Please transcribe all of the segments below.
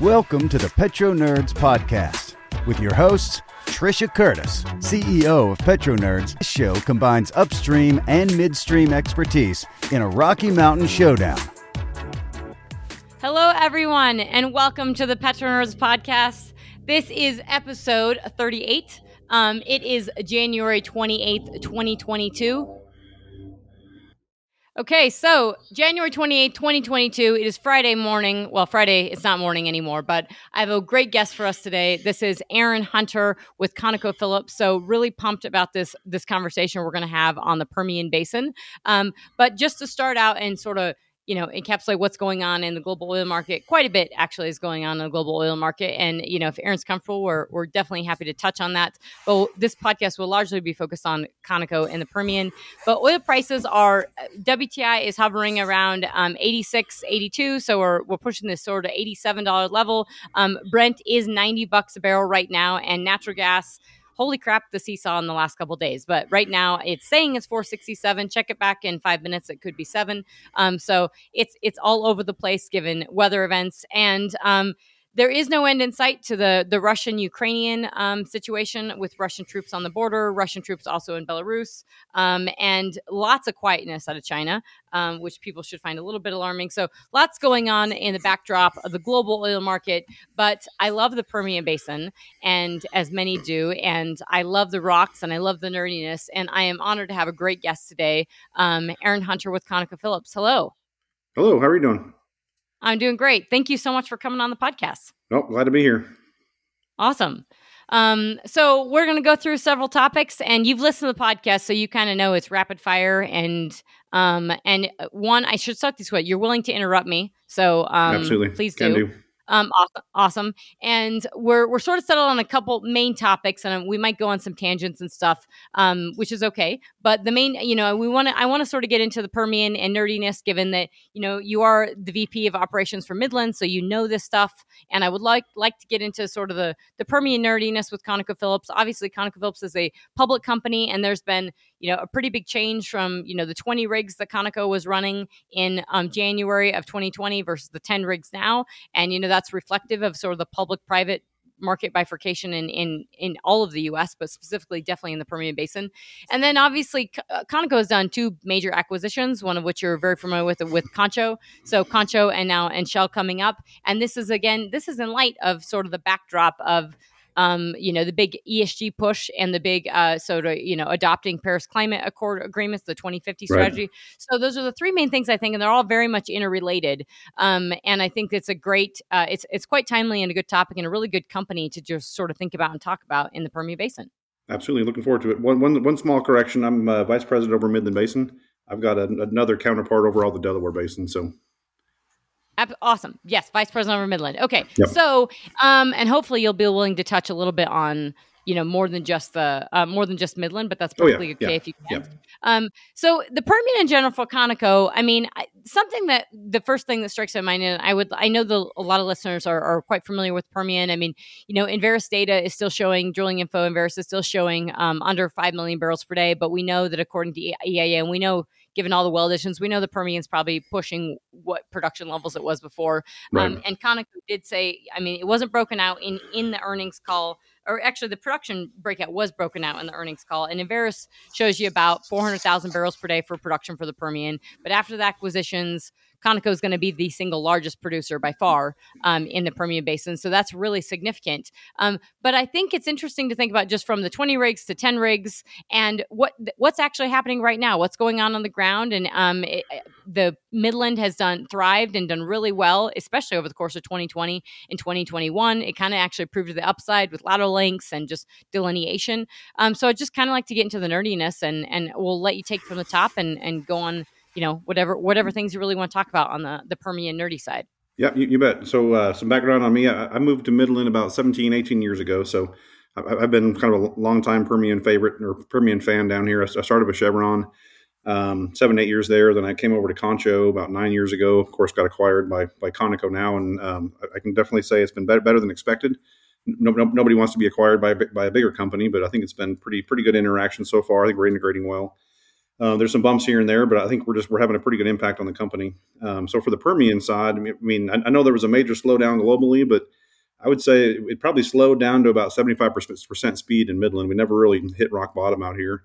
Welcome to the Petro Nerds Podcast with your hosts, Trisha Curtis, CEO of Petro Nerds. This show combines upstream and midstream expertise in a Rocky Mountain showdown. Hello, everyone, and welcome to the Petro Nerds Podcast. This is episode 38. Um, it is January 28th, 2022. Okay, so January 28th, 2022, it is Friday morning. Well, Friday, it's not morning anymore, but I have a great guest for us today. This is Aaron Hunter with ConocoPhillips. So, really pumped about this this conversation we're going to have on the Permian Basin. Um, but just to start out and sort of you know encapsulate what's going on in the global oil market. Quite a bit actually is going on in the global oil market and you know if aaron's comfortable we're, we're definitely happy to touch on that. But this podcast will largely be focused on conoco and the permian. But oil prices are wti is hovering around um, 86 82 so we're, we're pushing this sort of $87 level. Um, brent is 90 bucks a barrel right now and natural gas holy crap, the seesaw in the last couple days. But right now, it's saying it's 467. Check it back in five minutes; it could be seven. Um, so it's it's all over the place given weather events and. Um, there is no end in sight to the the Russian Ukrainian um, situation with Russian troops on the border, Russian troops also in Belarus, um, and lots of quietness out of China, um, which people should find a little bit alarming. So lots going on in the backdrop of the global oil market. But I love the Permian Basin, and as many do, and I love the rocks and I love the nerdiness, and I am honored to have a great guest today, um, Aaron Hunter with ConocoPhillips. Hello. Hello. How are you doing? I'm doing great. Thank you so much for coming on the podcast. Oh, glad to be here. Awesome. Um, so we're going to go through several topics, and you've listened to the podcast, so you kind of know it's rapid fire. And um, and uh, one, I should start this way: you're willing to interrupt me, so um, absolutely, please do. do. Um, awesome, And we're we're sort of settled on a couple main topics, and we might go on some tangents and stuff, um, which is okay. But the main, you know, we want to I want to sort of get into the Permian and nerdiness, given that you know you are the VP of operations for Midland, so you know this stuff. And I would like like to get into sort of the the Permian nerdiness with ConocoPhillips. Obviously, ConocoPhillips is a public company, and there's been you know a pretty big change from you know the 20 rigs that Conoco was running in um, January of 2020 versus the 10 rigs now, and you know that's reflective of sort of the public private market bifurcation in, in in all of the U.S., but specifically definitely in the Permian Basin. And then obviously uh, Conoco has done two major acquisitions, one of which you're very familiar with with Concho. So Concho and now and Shell coming up, and this is again this is in light of sort of the backdrop of um, you know, the big ESG push and the big uh, sort of, you know, adopting Paris Climate Accord agreements, the 2050 strategy. Right. So those are the three main things I think, and they're all very much interrelated. Um, and I think it's a great, uh, it's it's quite timely and a good topic and a really good company to just sort of think about and talk about in the Permian Basin. Absolutely, looking forward to it. One, one, one small correction: I'm uh, vice president over Midland Basin. I've got a, another counterpart over all the Delaware Basin. So Awesome. Yes, Vice President over Midland. Okay. Yep. So, um, and hopefully you'll be willing to touch a little bit on, you know, more than just the uh, more than just Midland, but that's perfectly oh, yeah. okay yeah. if you can. Yeah. Um, so the Permian in general for Conoco, I mean, I, something that the first thing that strikes my mind, and I would, I know the a lot of listeners are, are quite familiar with Permian. I mean, you know, Enverus data is still showing drilling info. Enverus is still showing um, under five million barrels per day, but we know that according to EIA, and we know given all the well additions. We know the Permian's probably pushing what production levels it was before. Right. Um, and Conoco did say, I mean, it wasn't broken out in in the earnings call, or actually the production breakout was broken out in the earnings call. And Enverus shows you about 400,000 barrels per day for production for the Permian. But after the acquisitions, Conoco is going to be the single largest producer by far um, in the Permian Basin. So that's really significant. Um, but I think it's interesting to think about just from the 20 rigs to 10 rigs and what what's actually happening right now, what's going on on the ground. And um, it, the Midland has done thrived and done really well, especially over the course of 2020 and 2021. It kind of actually proved to the upside with lateral lengths and just delineation. Um, so I just kind of like to get into the nerdiness and and we'll let you take from the top and and go on you know whatever whatever things you really want to talk about on the the Permian nerdy side. Yeah, you, you bet. So uh, some background on me. I, I, moved to Midland about 17, 18 years ago. So I, have been kind of a long time Permian favorite or Permian fan down here. I, I started with Chevron, um, seven, eight years there. Then I came over to Concho about nine years ago. Of course, got acquired by by Conoco now, and um, I can definitely say it's been better, better than expected. No, no, nobody wants to be acquired by by a bigger company, but I think it's been pretty pretty good interaction so far. I think we're integrating well. Uh, there's some bumps here and there, but I think we're just we're having a pretty good impact on the company. Um, so for the Permian side, I mean, I, I, know there was a major slowdown globally, but I would say it probably slowed down to about 75% speed in Midland. We never really hit rock bottom out here.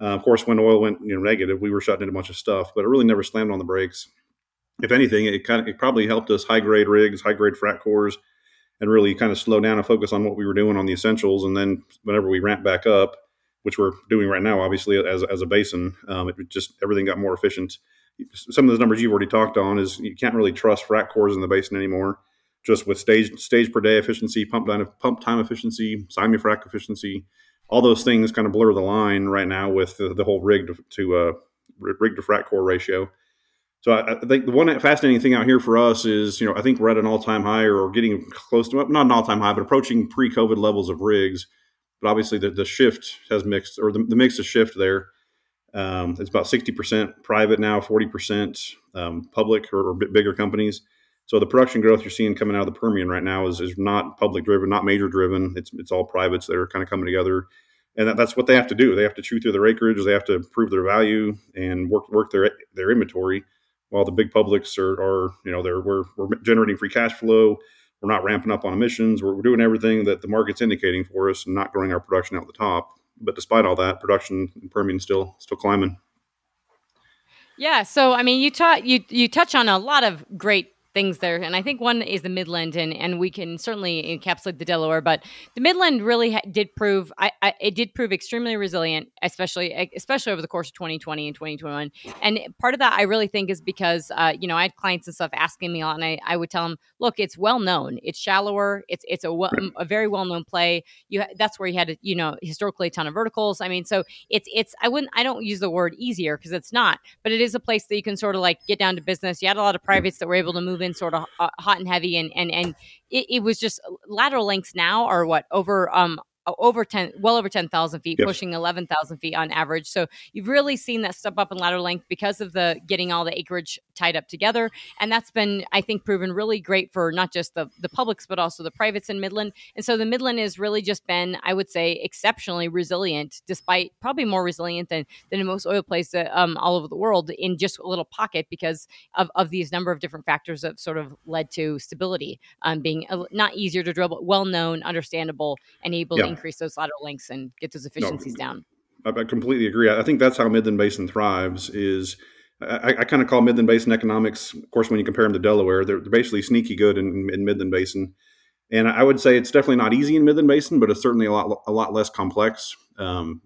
Uh, of course, when oil went you know negative, we were shutting in a bunch of stuff, but it really never slammed on the brakes. If anything, it kind of it probably helped us high grade rigs, high grade frac crews, and really kind of slow down and focus on what we were doing on the essentials. And then whenever we ramp back up, which we're doing right now, obviously as, as a basin, um, it just everything got more efficient. Some of those numbers you've already talked on is you can't really trust frac crews in the basin anymore. Just with stage stage per day efficiency, pump time pump time efficiency, simul-frac efficiency, all those things kind of blur the line right now with the, the whole rig to, uh, rig to frac crew ratio. So I, I, think the one fascinating thing out here for us is, you know, I think we're at an all time high or getting close to not an all time high, but approaching pre COVID levels of rigs but obviously the, the shift has mixed or the, the mix of shift there. Um, it's about 60% private now, 40% um, public or, or, bigger companies. So the production growth you're seeing coming out of the Permian right now is, is not public driven, not major driven. It's, it's all privates that are kind of coming together. And that, that's what they have to do. They have to chew through their acreage. They have to prove their value and work, work their, their inventory while the big publics are, are you know, they're, we're, we're generating free cash flow we're not ramping up on emissions. We're, we're doing everything that the market's indicating for us, and not growing our production out the top. But despite all that, production in Permian still still climbing. Yeah, so I mean, you taught you you touch on a lot of great things there. And I think one is the Midland, and and we can certainly encapsulate the Delaware. But the Midland really ha- did prove, I, I, it did prove extremely resilient, especially especially over the course of 2020 and 2021. And part of that, I really think, is because uh, you know I had clients and stuff asking me a lot, and I, I would tell them, look, it's well known, it's shallower, it's it's a, a very well known play. You that's where you had you know historically a ton of verticals. I mean, so it's it's I wouldn't I don't use the word easier because it's not, but it is a place that you can sort of like get down to business. You had a lot of privates that were able to move been sort of uh, hot and heavy, and and and it, it was just lateral lengths now are what over um over 10 well over 10,000 feet yep. pushing 11,000 feet on average. So you've really seen that step up in lateral length because of the getting all the acreage tied up together. And that's been i think proven really great for not just the the publics but also the privates in midland. And so the midland has really just been i would say exceptionally resilient despite probably more resilient than than in most oil plays um, all over the world in just a little pocket because of, of these number of different factors that sort of led to stability um, being a, not easier to drill but well known understandable and able to increase those lateral lengths and get those efficiencies no, down. I completely agree. I think that's how Midland Basin thrives. Is I, I kind of call Midland Basin economics. Of course, when you compare them to Delaware, they're, they're basically sneaky good in, in, Midland Basin. And I would say it's definitely not easy in Midland Basin, but it's certainly a lot a lot less complex. Um,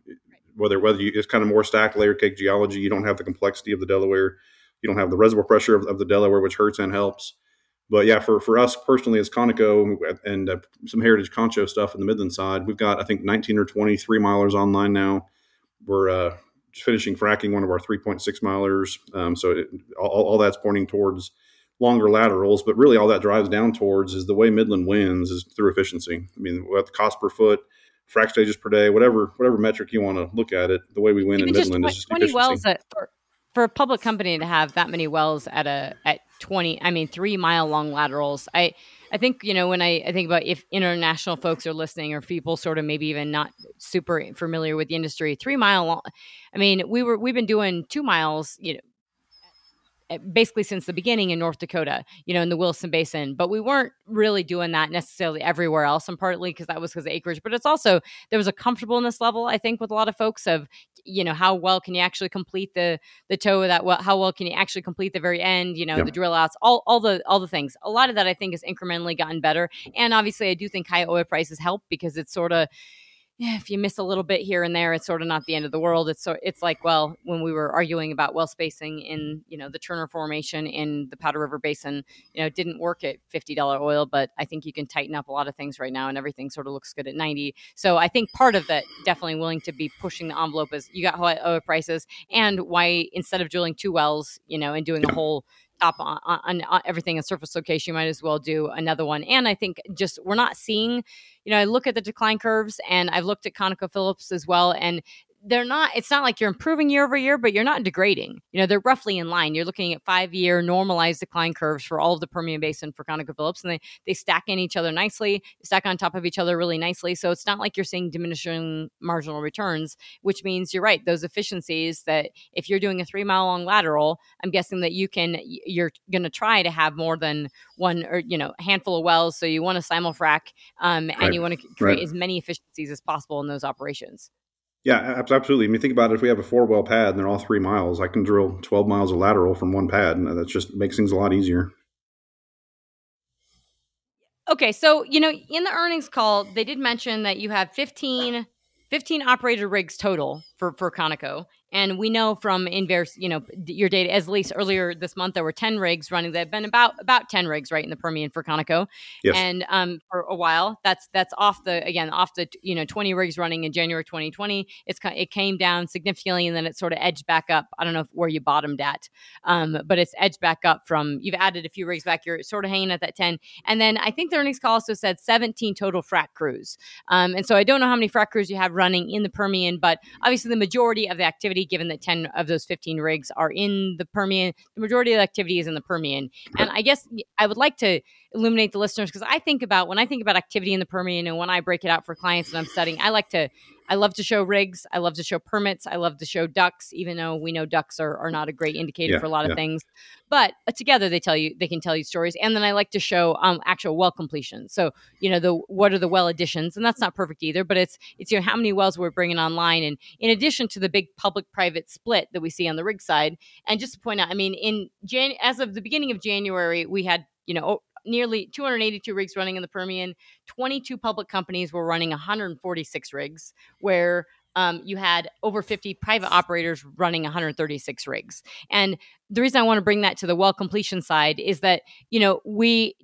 whether whether you, it's kind of more stacked layer cake geology, you don't have the complexity of the Delaware. You don't have the reservoir pressure of, of the Delaware, which hurts and helps but yeah, for, for us personally as Conoco and uh, some Heritage Concho stuff in the Midland side, we've got I think 19 or 23 milers online now. We're uh, finishing fracking one of our 3.6 milers, um, so it, all, all, that's pointing towards longer laterals. But really, all that drives down towards is the way Midland wins is through efficiency. I mean, what the cost per foot, frac stages per day, whatever whatever metric you want to look at it, the way we win Even in Midland 20, is just 20 efficiency. wells at, for, for a public company to have that many wells at a at 20 i mean three mile long laterals i i think you know when I, I think about if international folks are listening or people sort of maybe even not super familiar with the industry three mile long i mean we were we've been doing two miles you know basically since the beginning in North Dakota, you know, in the Williston Basin. But we weren't really doing that necessarily everywhere else, and partly because that was because of acreage. But it's also there was a comfortableness level, I think, with a lot of folks of, you know, how well can you actually complete the the toe of that? Well, how well can you actually complete the very end? You know, the drill outs, all all the all the things. A lot of that I think has incrementally gotten better, and obviously I do think high oil prices help because it's sort of if you miss a little bit here and there, it's sort of not the end of the world. It's so it's like well, when we were arguing about well spacing in you know the Turner Formation in the Powder River Basin, you know, it didn't work at fifty dollar oil, but I think you can tighten up a lot of things right now, and everything sort of looks good at ninety. So I think part of that definitely willing to be pushing the envelope is you got high oil prices, and why instead of drilling two wells, you know, and doing a whole top on, on, on, everything in surface location, you might as well do another one. And I think just we're not seeing, you know, I look at the decline curves and I've looked at ConocoPhillips as well, and they're not it's not like you're improving year over year but you're not degrading you know they're roughly in line you're looking at five year normalized decline curves for all of the permian basin for conocophillips and they they stack in each other nicely stack on top of each other really nicely so it's not like you're seeing diminishing marginal returns which means you're right those efficiencies that if you're doing a three mile long lateral i'm guessing that you can you're going to try to have more than one or you know handful of wells so you want to simulfrac um, and right. you want to create right. as many efficiencies as possible in those operations yeah, absolutely. I mean, think about it. If we have a four well pad and they're all three miles, I can drill 12 miles of lateral from one pad. And that just makes things a lot easier. Okay. So, you know, in the earnings call, they did mention that you have 15, 15 operator rigs total for, for Conoco. And we know from Enverus, you know, your data as least earlier this month, there were 10 rigs running. There have been about about 10 rigs right in the Permian for Conoco. Yes. And um, for a while, that's that's off the again off the you know 20 rigs running in January 2020. It's it came down significantly and then it sort of edged back up. I don't know where you bottomed at, um, but it's edged back up from you've added a few rigs back. You're sort of hanging at that 10. And then I think the earnings call also said 17 total frac crews. Um, and so I don't know how many frac crews you have running in the Permian, but obviously the majority of the activity given that 10 of those 15 rigs are in the Permian. The majority of the activity is in the Permian. And I guess I would like to illuminate the listeners because I think about when I think about activity in the Permian and when I break it out for clients that I'm studying, I like to I love to show rigs. I love to show permits. I love to show ducks, even though we know ducks are, are not a great indicator yeah, for a lot of yeah. things. But uh, together they tell you they can tell you stories. And then I like to show um, actual well completion. So you know the what are the well additions, and that's not perfect either. But it's it's you know how many wells we're bringing online, and in addition to the big public private split that we see on the rig side. And just to point out, I mean, in Jan as of the beginning of January, we had you know nearly 282 rigs running in the Permian. 22 public companies were running 146 rigs, where um, you had over 50 private operators running 136 rigs. And the reason I want to bring that to the well completion side is that, you know, we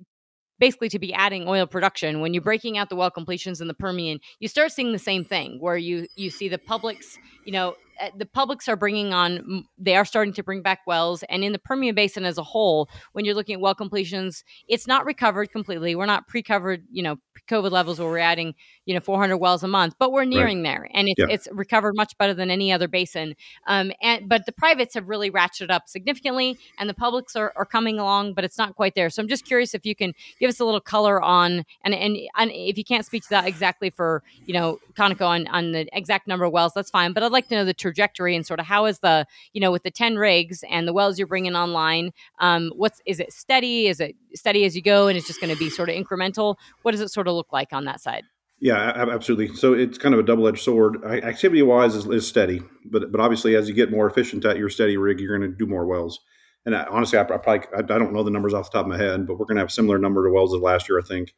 basically to be adding oil production when you're breaking out the well completions in the permian you start seeing the same thing where you you see the publics you know uh, the publics are bringing on they are starting to bring back wells and in the permian basin as a whole when you're looking at well completions it's not recovered completely we're not pre-covered you know covid levels where we're adding you know 400 wells a month but we're nearing right. there and it's, yeah. it's recovered much better than any other basin um, and but the privates have really ratcheted up significantly and the publics are, are coming along but it's not quite there so i'm just curious if you can give us a little color on and and, and if you can't speak to that exactly for you know conoco on, on the exact number of wells that's fine but like to know the trajectory and sort of how is the you know with the 10 rigs and the wells you're bringing online um, what's is it steady is it steady as you go and it's just going to be sort of incremental what does it sort of look like on that side yeah, absolutely. So it's kind of a double-edged sword. Activity wise is, is, steady, but but obviously as you get more efficient at your steady rig, you're going to do more wells. And I, honestly, I, I probably I, don't know the numbers off the top of my head, but we're going to have a similar number of wells as last year, I think.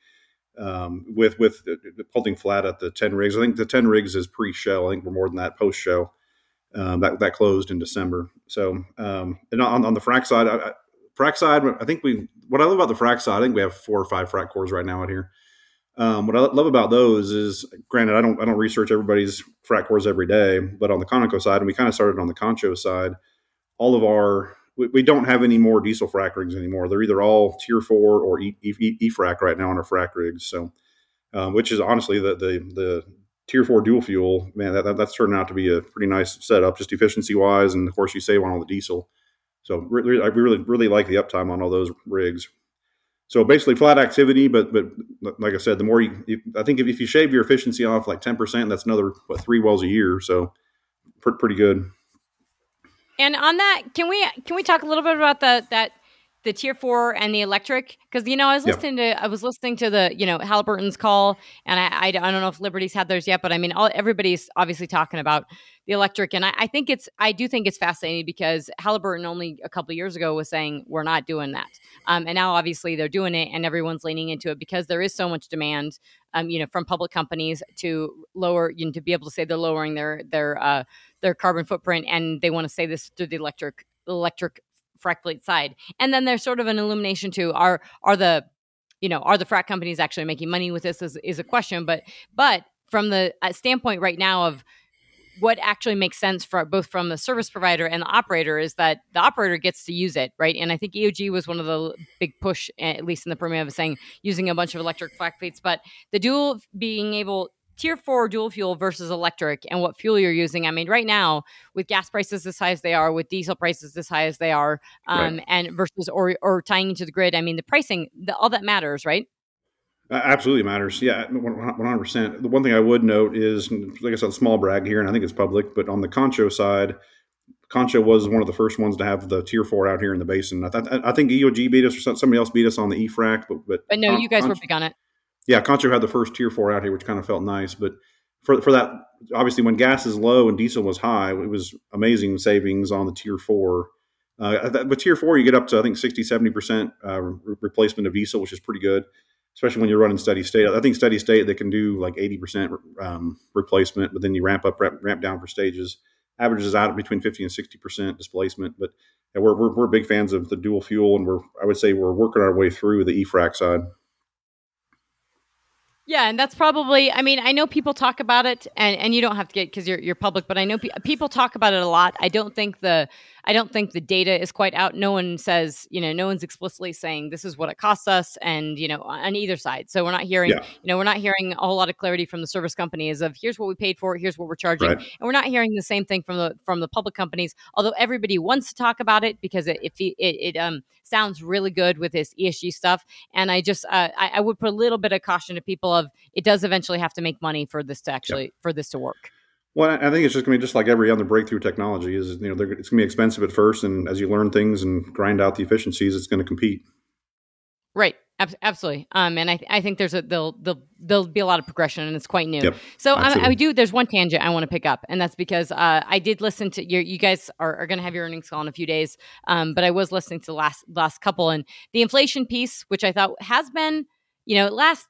Um, with with holding flat at the ten rigs, I think the ten rigs is pre-Shell. I think we're more than that post-Shell. Um, that that closed in December. So um, and on, on the frac side, I, frac side, I think we what I love about the frac side, I think we have four or five frac crews right now out here. Um, what I love about those is, granted, I don't I don't research everybody's frac crews every day, but on the Conoco side, and we kind of started on the Concho side, all of our we, we, don't have any more diesel frac rigs anymore. They're either all Tier Four or E, e, e frac right now on our frac rigs. So, um, which is honestly the the the Tier Four dual fuel, man, that, that, that's turning out to be a pretty nice setup, just efficiency wise, and of course you save on all the diesel. So really, I really really like the uptime on all those rigs. So basically flat activity, but but like I said, the more you, you I think if, if, you shave your efficiency off like ten percent, that's another what three wells a year. So pretty good. And on that, can we can we talk a little bit about the that the tier four and the electric because you know I was listening to I was listening to the you know Halliburton's call and I, I, I don't know if Liberty's had theirs yet but I mean all everybody's obviously talking about the electric and I, I think it's I do think it's fascinating because Halliburton only a couple years ago was saying we're not doing that. Um, and now obviously they're doing it and everyone's leaning into it because there is so much demand um, you know from public companies to lower you know to be able to say they're lowering their their uh, their carbon footprint and they want to say this through the electric electric fleet side. And then there's sort of an illumination to are are the you know are the frac companies actually making money with this is, is a question, but but from the uh, standpoint right now of what actually makes sense for both from the service provider and the operator is that the operator gets to use it, right? And I think EOG was one of the big push, at least in the Permian, of saying using a bunch of electric frac fleets, but the dual being able tier four dual fuel versus electric and what fuel you're using. I mean, right now with gas prices as high as they are, with diesel prices as high as they are, um, right. and versus or or tying into the grid. I mean, the pricing, the, all that matters, right? Absolutely matters. Yeah, 100%. The one thing I would note is, like I said, small brag here, and I think it's public, but on the Concho side, Concho was one of the first ones to have the tier four out here in the basin. I, th- I think EOG beat us or somebody else beat us on the EFRAC, but but, but no, Con- you guys Concho, were big on it. Yeah, Concho had the first tier four out here, which kind of felt nice. But for for that, obviously, when gas is low and diesel was high, it was amazing savings on the tier four. Uh, but tier four, you get up to I think 60, 70 percent uh, replacement of diesel, which is pretty good especially when you're running steady state. I think steady state they can do like 80% um, replacement, but then you ramp up, ramp, ramp, down for stages. Averages out at between 50 and 60% displacement. But we're, we're, we're big fans of the dual fuel, and we're I would say we're working our way through the EFRAC side. Yeah, and that's probably. I mean, I know people talk about it, and, and you don't have to get because you're you're public, but I know pe- people talk about it a lot. I don't think the I don't think the data is quite out. No one says, you know, no one's explicitly saying this is what it costs us, and you know, on either side. So we're not hearing, yeah. you know, we're not hearing a whole lot of clarity from the service companies of here's what we paid for, here's what we're charging, right. and we're not hearing the same thing from the from the public companies. Although everybody wants to talk about it because it it, it, it um sounds really good with this ESG stuff, and I just uh, I, I, would put a little bit of caution to people of it does eventually have to make money for this to actually yeah. for this to work. Well, I think it's just going to be just like every other breakthrough technology is, you know, it's going to be expensive at first, and as you learn things and grind out the efficiencies, it's going to compete. Right. Absolutely. Um, and I, th- I think there's a there'll, there'll there'll be a lot of progression, and it's quite new. Yep, so I, I, do. There's one tangent I want to pick up, and that's because uh, I did listen to your. You guys are, are going to have your earnings call in a few days, um, but I was listening to the last last couple, and the inflation piece, which I thought has been, you know, last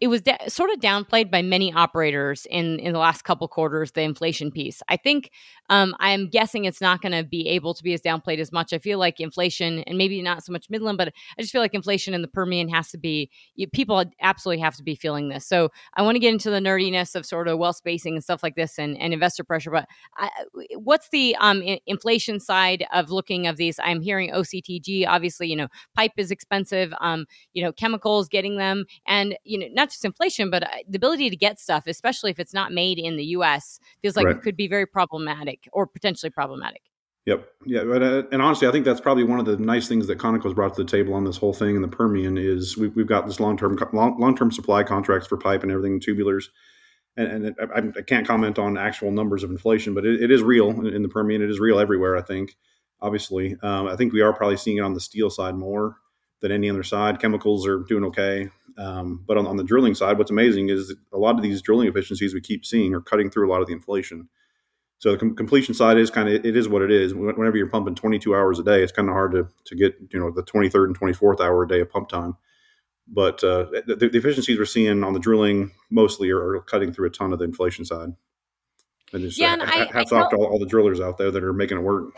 it was sort of downplayed by many operators in in the last couple quarters the inflation piece. I think um, i'm guessing it's not going to be able to be as downplayed as much. I feel like inflation and maybe not so much midland but i just feel like inflation in the permian has to be you, people absolutely have to be feeling this. So i want to get into the nerdiness of sort of well spacing and stuff like this and, and investor pressure but I, what's the um, inflation side of looking of these? I'm hearing octg obviously you know pipe is expensive um, you know chemicals getting them and you know not just inflation, but uh, the ability to get stuff, especially if it's not made in the U.S., feels like right. it could be very problematic or potentially problematic. Yep. Yeah. But, uh, and honestly, I think that's probably one of the nice things that Conoco's brought to the table on this whole thing in the Permian is we've, we've got this long term long term supply contracts for pipe and everything, tubulars. And, and I, I, can't comment on actual numbers of inflation, but it, it is real in the Permian. It is real everywhere. I think. Obviously, um, I think we are probably seeing it on the steel side more than any other side. Chemicals are doing okay. Um, but on, on, the drilling side, what's amazing is a lot of these drilling efficiencies we keep seeing are cutting through a lot of the inflation. So the com- completion side is kind of it is what it is. Whenever you're pumping 22 hours a day, it's kind of hard to to get you know the 23rd and 24th hour a day of pump time. But uh, the, the, efficiencies we're seeing on the drilling mostly are, are, cutting through a ton of the inflation side. And just yeah, uh, and I, hats I off to all, all the drillers out there that are making it work.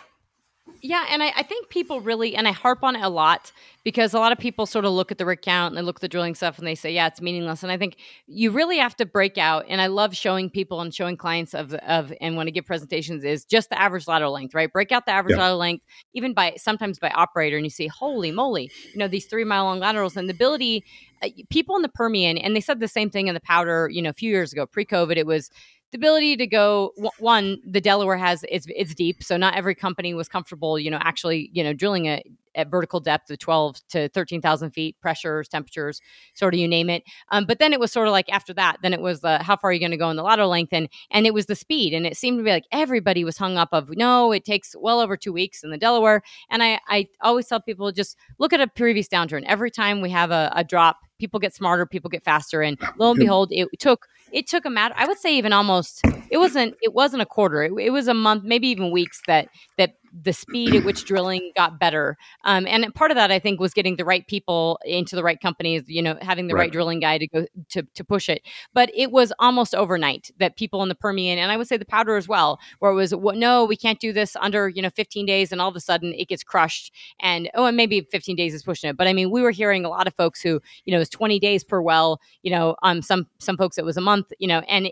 Yeah, and I, I, think people really, and I harp on it a lot because a lot of people sort of look at the rig count and they look at the drilling stuff and they say, yeah, it's meaningless. And I think you really have to break out. And I love showing people and showing clients of of and when I give presentations is just the average lateral length, right? Break out the average yeah. lateral length, even by sometimes by operator, and you see, holy moly, you know these three mile long laterals and the ability. Uh, people in the Permian, and they said the same thing in the Powder, you know, a few years ago, pre COVID, it was the ability to go one the delaware has it's it's deep so not every company was comfortable you know actually you know drilling a at vertical depth of 12 to 13,000 feet, pressures, temperatures, sort of you name it. Um, but then it was sort of like after that, then it was the how far are you going to go in the lateral length, and and it was the speed, and it seemed to be like everybody was hung up of no, it takes well over two weeks in the Delaware, and I I always tell people just look at a previous downturn. Every time we have a, a drop, people get smarter, people get faster, and lo and behold, it took it took a matter. I would say even almost it wasn't it wasn't a quarter. It, it was a month, maybe even weeks that that the speed at which drilling got better. Um, and part of that, I think, was getting the right people into the right companies, you know, having the right, right drilling guy to go to, to push it. But it was almost overnight that people in the Permian, and I would say the powder as well, where it was, well, no, we can't do this under, you know, 15 days. And all of a sudden it gets crushed. And, oh, and maybe 15 days is pushing it. But I mean, we were hearing a lot of folks who, you know, it was 20 days per well, you know, um, some, some folks it was a month, you know, and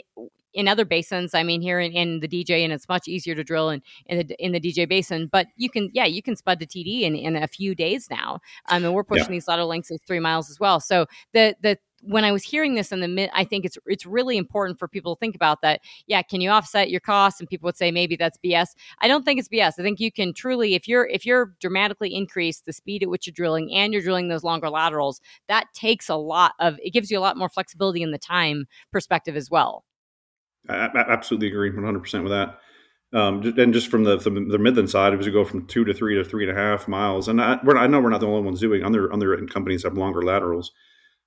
in other basins. I mean, here in, in, the DJ, and it's much easier to drill in in the, in the DJ basin. But you can, yeah, you can spud to TD in, in a few days now. Um, and we're pushing yeah. these lateral lengths of three miles as well. So the the when I was hearing this in the mid, I think it's it's really important for people to think about that. Yeah, can you offset your costs? And people would say maybe that's BS. I don't think it's BS. I think you can truly, if you're if you're dramatically increase the speed at which you're drilling and you're drilling those longer laterals, that takes a lot of it gives you a lot more flexibility in the time perspective as well. I, I absolutely agree, one hundred percent with that. Um, and just from the, the, the Midland side, it was to go from two to three to three and a half miles. And I, I know we're not the only ones doing. Other other companies have longer laterals,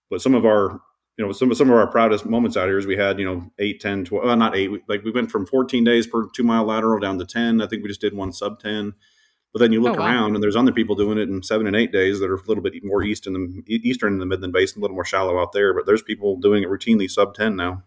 but some of our you know some some of our proudest moments out here is we had you know eight, 10, 12, uh, not eight. Like we went from 14 days per two mile lateral down to 10. I think we just did one sub 10. But then you look oh, wow. around and there's other people doing it in seven and eight days that are a little bit more east in the eastern in the Midland Basin, a little more shallow out there. But there's people doing it routinely sub 10 now.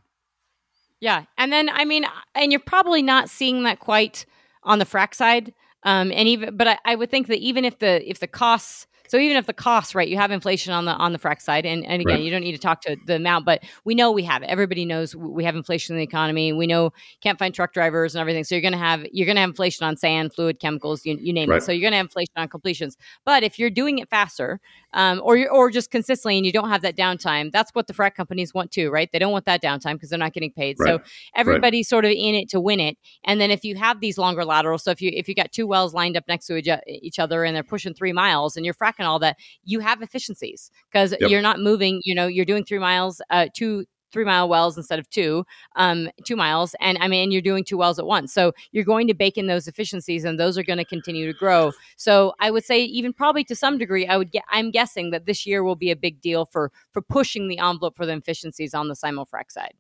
Yeah. And then, I mean, and you're probably not seeing that quite on the frac side. Um, and even, but I, I would think that even if the, if the costs, so even if the costs, right, you have inflation on the on the frac side, and, and again, right. you don't need to talk to the amount, but we know we have it. Everybody knows we have inflation in the economy. We know can't find truck drivers and everything. So you're gonna have you're gonna have inflation on sand, fluid, chemicals, you, you name right. it. So you're gonna have inflation on completions. But if you're doing it faster, um, or or just consistently, and you don't have that downtime, that's what the frac companies want too, right? They don't want that downtime because they're not getting paid. Right. So everybody's sort of in it to win it. And then if you have these longer laterals, so if you if you got two wells lined up next to each other and they're pushing three miles and you're fracking all that, you you have efficiencies because yep. you're not moving. You know, you're doing three miles, uh, two three mile wells instead of two, um, two miles. And I mean, you're doing two wells at once. So you're going to bake in those efficiencies and those are going to continue to grow. So I would say even probably to some degree, I would get, I'm guessing that this year will be a big deal for, for pushing the envelope for the efficiencies on the simulfrac side.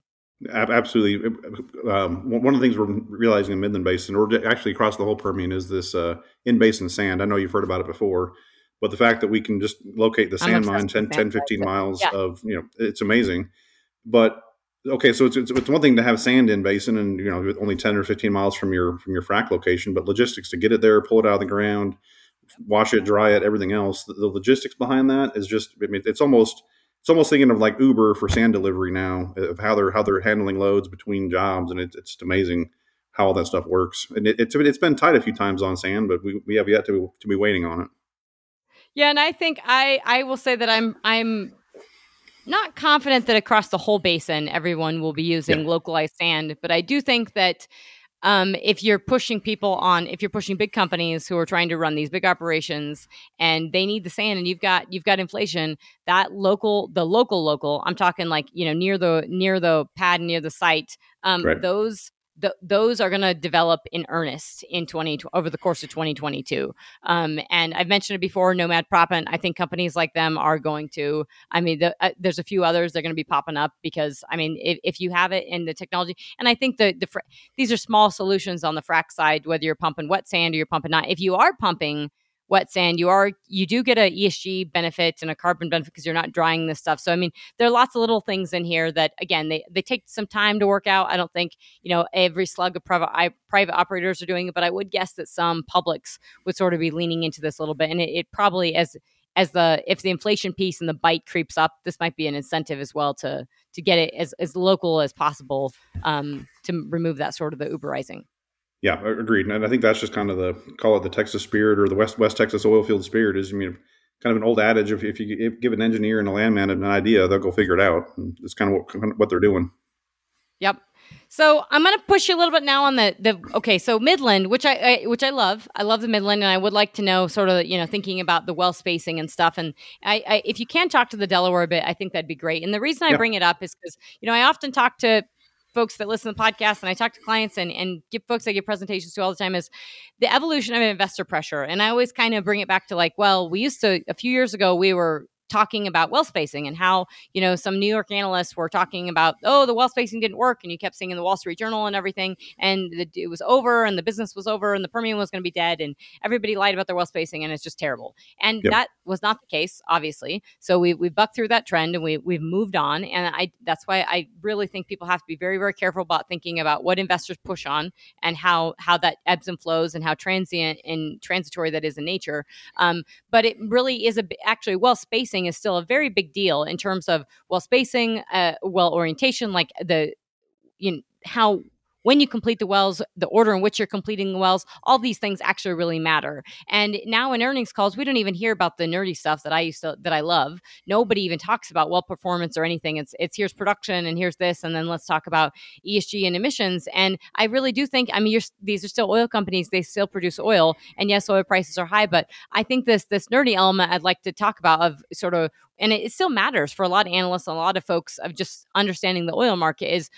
Absolutely. Um, one of the things we're realizing in Midland Basin, or actually across the whole Permian, is this uh, in basin sand. I know you've heard about it before. But the fact that we can just locate the sand mine 10, 10 15 miles yeah. of, you know, it's amazing. But okay, so it's, it's, it's, one thing to have sand in basin and, you know, only 10 or 15 miles from your, from your frac location, but logistics to get it there, pull it out of the ground, wash it, dry it, everything else. The, the logistics behind that is just, I mean, it's almost, it's almost thinking of like Uber for sand delivery now of how they're, how they're handling loads between jobs. And it, it's just amazing how all that stuff works. And it, it's, it's been tight a few times on sand, but we, we have yet to, to be waiting on it. Yeah, and I think I I will say that I'm I'm not confident that across the whole basin everyone will be using yeah. localized sand, but I do think that um, if you're pushing people on, if you're pushing big companies who are trying to run these big operations and they need the sand, and you've got you've got inflation, that local, the local local, I'm talking like you know near the near the pad, near the site, um, right. those the, those are going to develop in earnest in 20 over the course of 2022 um, and i've mentioned it before nomad proppant i think companies like them are going to i mean the, uh, there's a few others that are going to be popping up because i mean if, if you have it in the technology and i think the, the these are small solutions on the frac side whether you're pumping wet sand or you're pumping not if you are pumping wet sand you are you do get a esg benefit and a carbon benefit because you're not drying this stuff. So i mean there are lots of little things in here that again they, they take some time to work out. I don't think you know every slug of private I, private operators are doing it but i would guess that some publics would sort of be leaning into this a little bit. And it, it probably as as the if the inflation piece and the bite creeps up this might be an incentive as well to to get it as, as local as possible um, to remove that sort of the uberizing yeah, agreed. And I think that's just kind of the call it the Texas spirit or the West West Texas oil field spirit. Is I mean, kind of an old adage. If, if you give an engineer and a landman an idea, they'll go figure it out. And it's kind of what what they're doing. Yep. So I'm going to push you a little bit now on the the okay. So Midland, which I, I, which I love, I love the Midland, and I would like to know sort of you know thinking about the well spacing and stuff. And I, I if you can talk to the Delaware a bit, I think that'd be great. And the reason I yeah. bring it up is because you know I often talk to folks that listen to the podcast and I talk to clients and, and give folks I give presentations to all the time is the evolution of investor pressure. And I always kind of bring it back to like, well, we used to, a few years ago, we were talking about well spacing and how you know some New York analysts were talking about oh the well spacing didn't work and you kept seeing in the Wall Street Journal and everything and the, it was over and the business was over and the Permian was going to be dead and everybody lied about their well spacing and it's just terrible. And yep. that was not the case obviously. So we we bucked through that trend and we we've moved on and I that's why I really think people have to be very very careful about thinking about what investors push on and how how that ebbs and flows and how transient and transitory that is in nature. Um, but it really is a actually well spacing spacing is still a very big deal in terms of well spacing, uh, well orientation, like the you know how when you complete the wells, the order in which you're completing the wells, all these things actually really matter. And now in earnings calls, we don't even hear about the nerdy stuff that I used to that I love. Nobody even talks about well performance or anything. It's it's here's production and here's this, and then let's talk about ESG and emissions. And I really do think, I mean, these are still oil companies; they still produce oil, and yes, oil prices are high. But I think this this nerdy element I'd like to talk about of sort of and it, still matters for a lot of analysts, and a lot of folks of just understanding the oil market is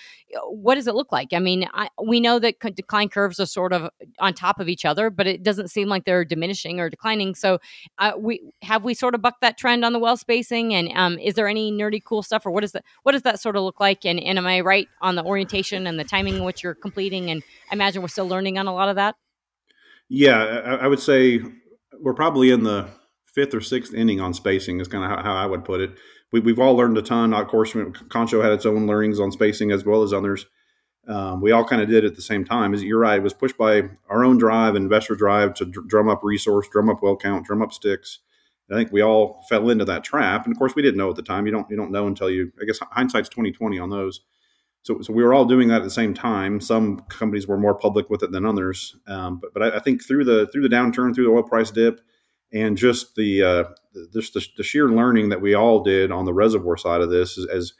what does it look like? I mean, I, we know that decline curves are sort of on top of each other, but it doesn't seem like they're diminishing or declining. So, uh, we have we sort of bucked that trend on the well spacing, and um, is there any nerdy cool stuff, or what is that? What does that sort of look like? And, and am I right on the orientation and the timing in which you're completing? And I imagine we're still learning on a lot of that. Yeah, I, I would say we're probably in the fifth or sixth inning on spacing is kind of how, how I would put it. We, have all learned a ton. Of course, Concho had its own learnings on spacing as well as others. Um, we all kind of did at the same time. Is you're right. It was pushed by our own drive, investor drive to dr- drum up resource, drum up well count, drum up sticks. I think we all fell into that trap, and of course, we didn't know at the time. You don't you don't know until you. I guess hindsight's twenty twenty on those. So, so we were all doing that at the same time. Some companies were more public with it than others, um, but but I, I, think through the through the downturn, through the oil price dip, and just the uh, just the, the, sheer learning that we all did on the reservoir side of this, as, as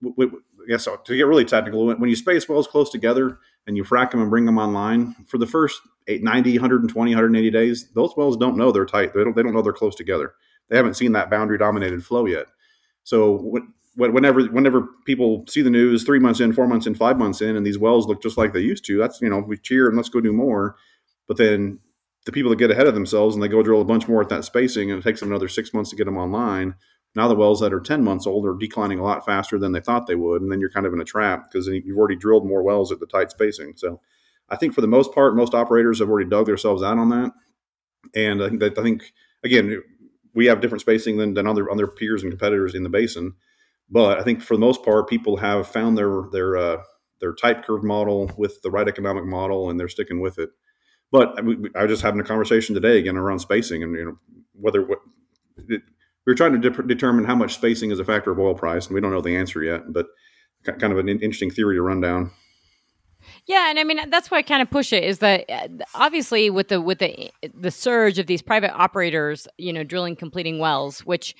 we, guess to get really technical, when, you space wells close together and you frack them and bring them online for the first eight, 90, 120, 180 days, those wells don't know they're tight. They don't, they don't know they're close together. They haven't seen that boundary dominated flow yet. So whenever whenever people see the news three months in, four months in, five months in, and these wells look just like they used to, that's you know we cheer and let's go do more. But then the people that get ahead of themselves and they go drill a bunch more at that spacing and it takes them another six months to get them online. Now the wells that are 10 months old are declining a lot faster than they thought they would. And then you're kind of in a trap because you've already drilled more wells at the tight spacing. So I think for the most part, most operators have already dug themselves out on that. And I think I think, again, we have different spacing than, than other, other peers and competitors in the basin. But I think for the most part, people have found their, their, uh, their type curve model with the right economic model and they're sticking with it. But I, I was just having a conversation today again around spacing and you know whether what it, we are trying to de- determine how much spacing is a factor of oil price, and we don't know the answer yet. But kind of an interesting theory to run down. Yeah, and I mean that's why I kind of push it is that uh, obviously with the with the the surge of these private operators, you know, drilling completing wells, which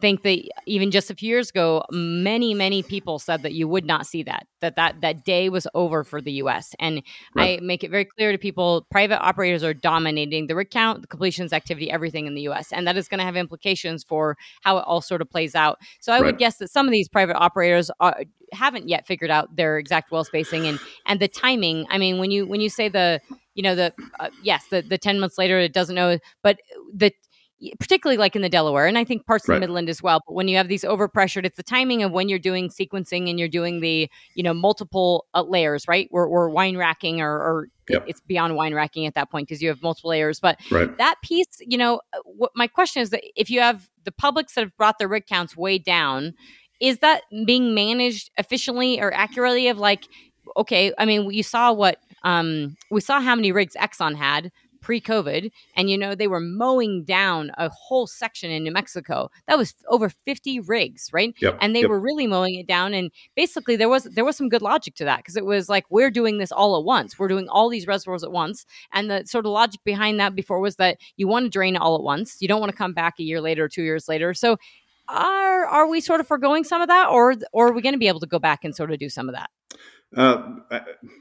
think that even just a few years ago, many, many people said that you would not see that, that that, that day was over for the U.S. And right. I make it very clear to people, private operators are dominating the rig count, the completions activity, everything in the U.S. And that is going to have implications for how it all sort of plays out. So I right. would guess that some of these private operators are, haven't yet figured out their exact well spacing and and the timing. I mean, when you when you say the you know the uh, yes the the 10 months later it doesn't know but the particularly like in the Delaware, and I think parts right. of the Midland as well. But when you have these overpressured, it's the timing of when you're doing sequencing and you're doing the you know multiple uh, layers, right? Or, or wine racking, or, or yep. it's beyond wine racking at that point because you have multiple layers. But right. that piece, you know, uh, what my question is that if you have the publics that have brought their rig counts way down, is that being managed efficiently or accurately? Of like, okay, I mean, you saw what um, we saw how many rigs Exxon had pre-COVID, and you know they were mowing down a whole section in New Mexico. That was over 50 rigs, right? Yep, and they yep. were really mowing it down. And basically, there was there was some good logic to that because it was like we're doing this all at once. We're doing all these reservoirs at once, and the sort of logic behind that before was that you want to drain all at once. You don't want to come back a year later or two years later. So are are we sort of foregoing some of that, or or are we going to be able to go back and sort of do some of that? Uh,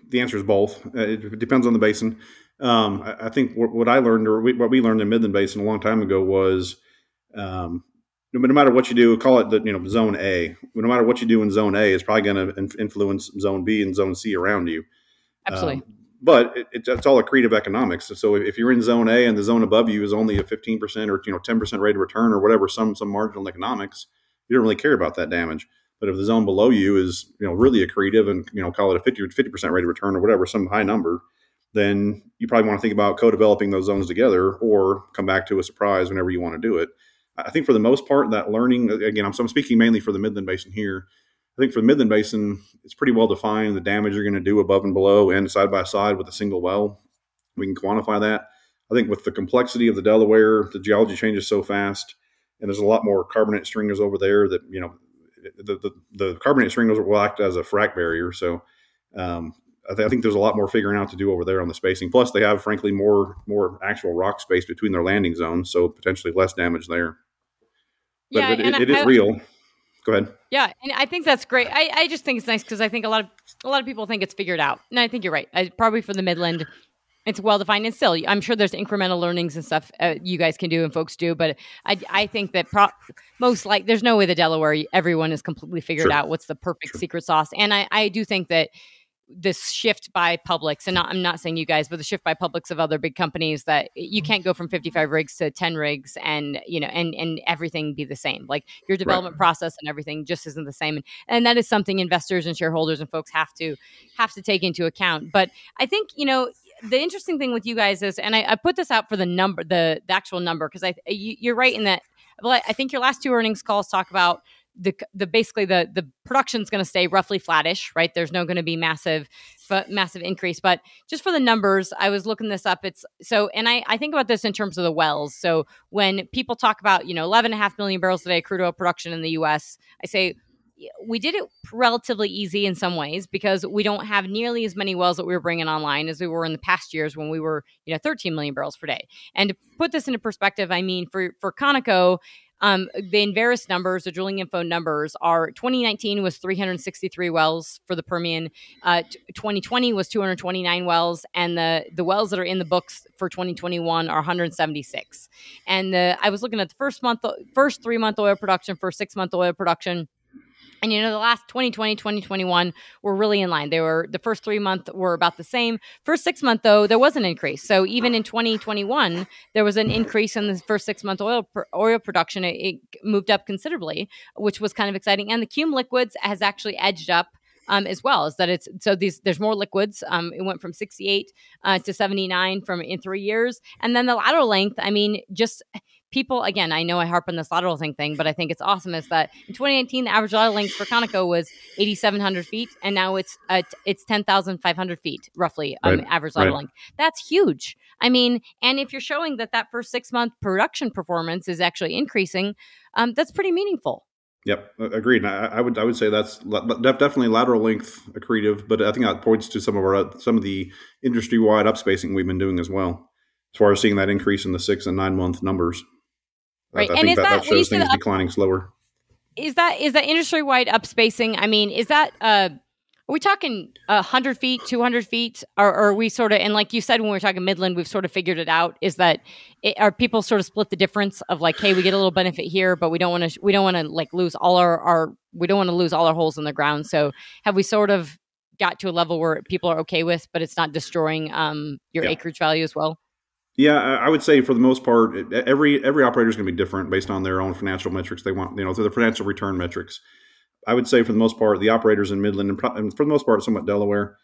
the answer is both. Uh, it depends on the basin. Um, I, I, think what, what, I learned, or we, what we learned in Midland Basin a long time ago, was um, no, matter what you do, call it the you know Zone A. No matter what you do in Zone A, it's probably going to influence Zone B and Zone C around you. Absolutely. Um, but it, it, it's all accretive economics. So if you're in Zone A and the zone above you is only a 15% or you know 10% rate of return or whatever, some some marginal economics, you don't really care about that damage. But if the zone below you is you know really accretive and you know call it a 50 50% rate of return or whatever, some high number, then you probably want to think about co-developing those zones together or come back to a surprise whenever you want to do it. I think for the most part, that learning again, I'm, so I'm speaking mainly for the Midland Basin here. I think for the Midland Basin, it's pretty well defined the damage you're going to do above and below and side by side with a single well. We can quantify that. I think with the complexity of the Delaware, the geology changes so fast, and there's a lot more carbonate stringers over there that you know the, the, the carbonate string will act as a frac barrier. So um, I, th- I, think there's a lot more figuring out to do over there on the spacing. Plus, they have frankly more more actual rock space between their landing zones, so potentially less damage there. But, yeah, but it, it is real. Go ahead. Yeah, and I think that's great. I, I just think it's nice because I think a lot of a lot of people think it's figured out, and I think you're right. I, probably for the Midland, it's well defined and still i'm sure there's incremental learnings and stuff uh, you guys can do and folks do but i, I think that pro- most like there's no way the delaware everyone has completely figured sure. out what's the perfect sure. secret sauce and I, I do think that this shift by publics, and not, I'm not saying you guys, but the shift by publics of other big companies that you can't go from 55 rigs to 10 rigs and you know and and everything be the same. Like your development right. process and everything just isn't the same, and, and that is something investors and shareholders and folks have to have to take into account. But I think you know the interesting thing with you guys is, and I, I put this out for the number, the, the actual number, because I you, you're right in that. Well, I think your last two earnings calls talk about the the basically the the production's going to stay roughly flattish, right? There's no going to be massive but massive increase, but just for the numbers, I was looking this up. It's so, and I I think about this in terms of the wells. So when people talk about you know 11 and a half million barrels a day crude oil production in the U.S., I say we did it relatively easy in some ways because we don't have nearly as many wells that we were bringing online as we were in the past years when we were, you know, 13 million barrels per day. And to put this into perspective, I mean, for for Conoco, um, the Enverus numbers, the Drillinginfo numbers are 2019 was 363 wells for the Permian. Uh, t- 2020 was 229 wells, and the the wells that are in the books for 2021 are 176. And the I was looking at the first month, first three month oil production, first six month oil production and you know, the last 2020, 2021 were really in line. They were the first three months were about the same. First six month though, there was an increase. So even in 2021, there was an increase in the first six month oil oil production. It, it moved up considerably, which was kind of exciting. And the cum liquids has actually edged up um, as well is that it's so these there's more liquids. Um, it went from 68 uh, to 79 from in three years, and then the lateral length. I mean, just people again i know i harp on this lateral thing thing but i think it's awesome is that in 2018 the average lateral length for conoco was 8700 feet and now it's uh, it's 10500 feet roughly um, right. average lateral right. length that's huge i mean and if you're showing that that first six month production performance is actually increasing um, that's pretty meaningful Yep, agreed. I, I, would I would say that's definitely lateral length accretive, but I think that points to some of our some of the industry wide upspacing we've been doing as well, as far as seeing that increase in the six and nine month numbers. Right. I, I and think that, that, that shows things up, declining slower. Is that is that industry wide upspacing? I mean, is that uh are we talking hundred feet, two hundred feet, or, or, are we sort of? And like you said, when we were talking Midland, we've sort of figured it out. Is that it, are people sort of split the difference of like, hey, we get a little benefit here, but we don't want to, we don't want to like lose all our, our, we don't want to lose all our holes in the ground. So have we sort of got to a level where people are okay with, but it's not destroying um, your yeah. acreage value as well? Yeah, I would say for the most part, every every operator is going to be different based on their own financial metrics. They want, you know, through the financial return metrics. I would say for the most part, the operators in Midland and for the most part, somewhat Delaware,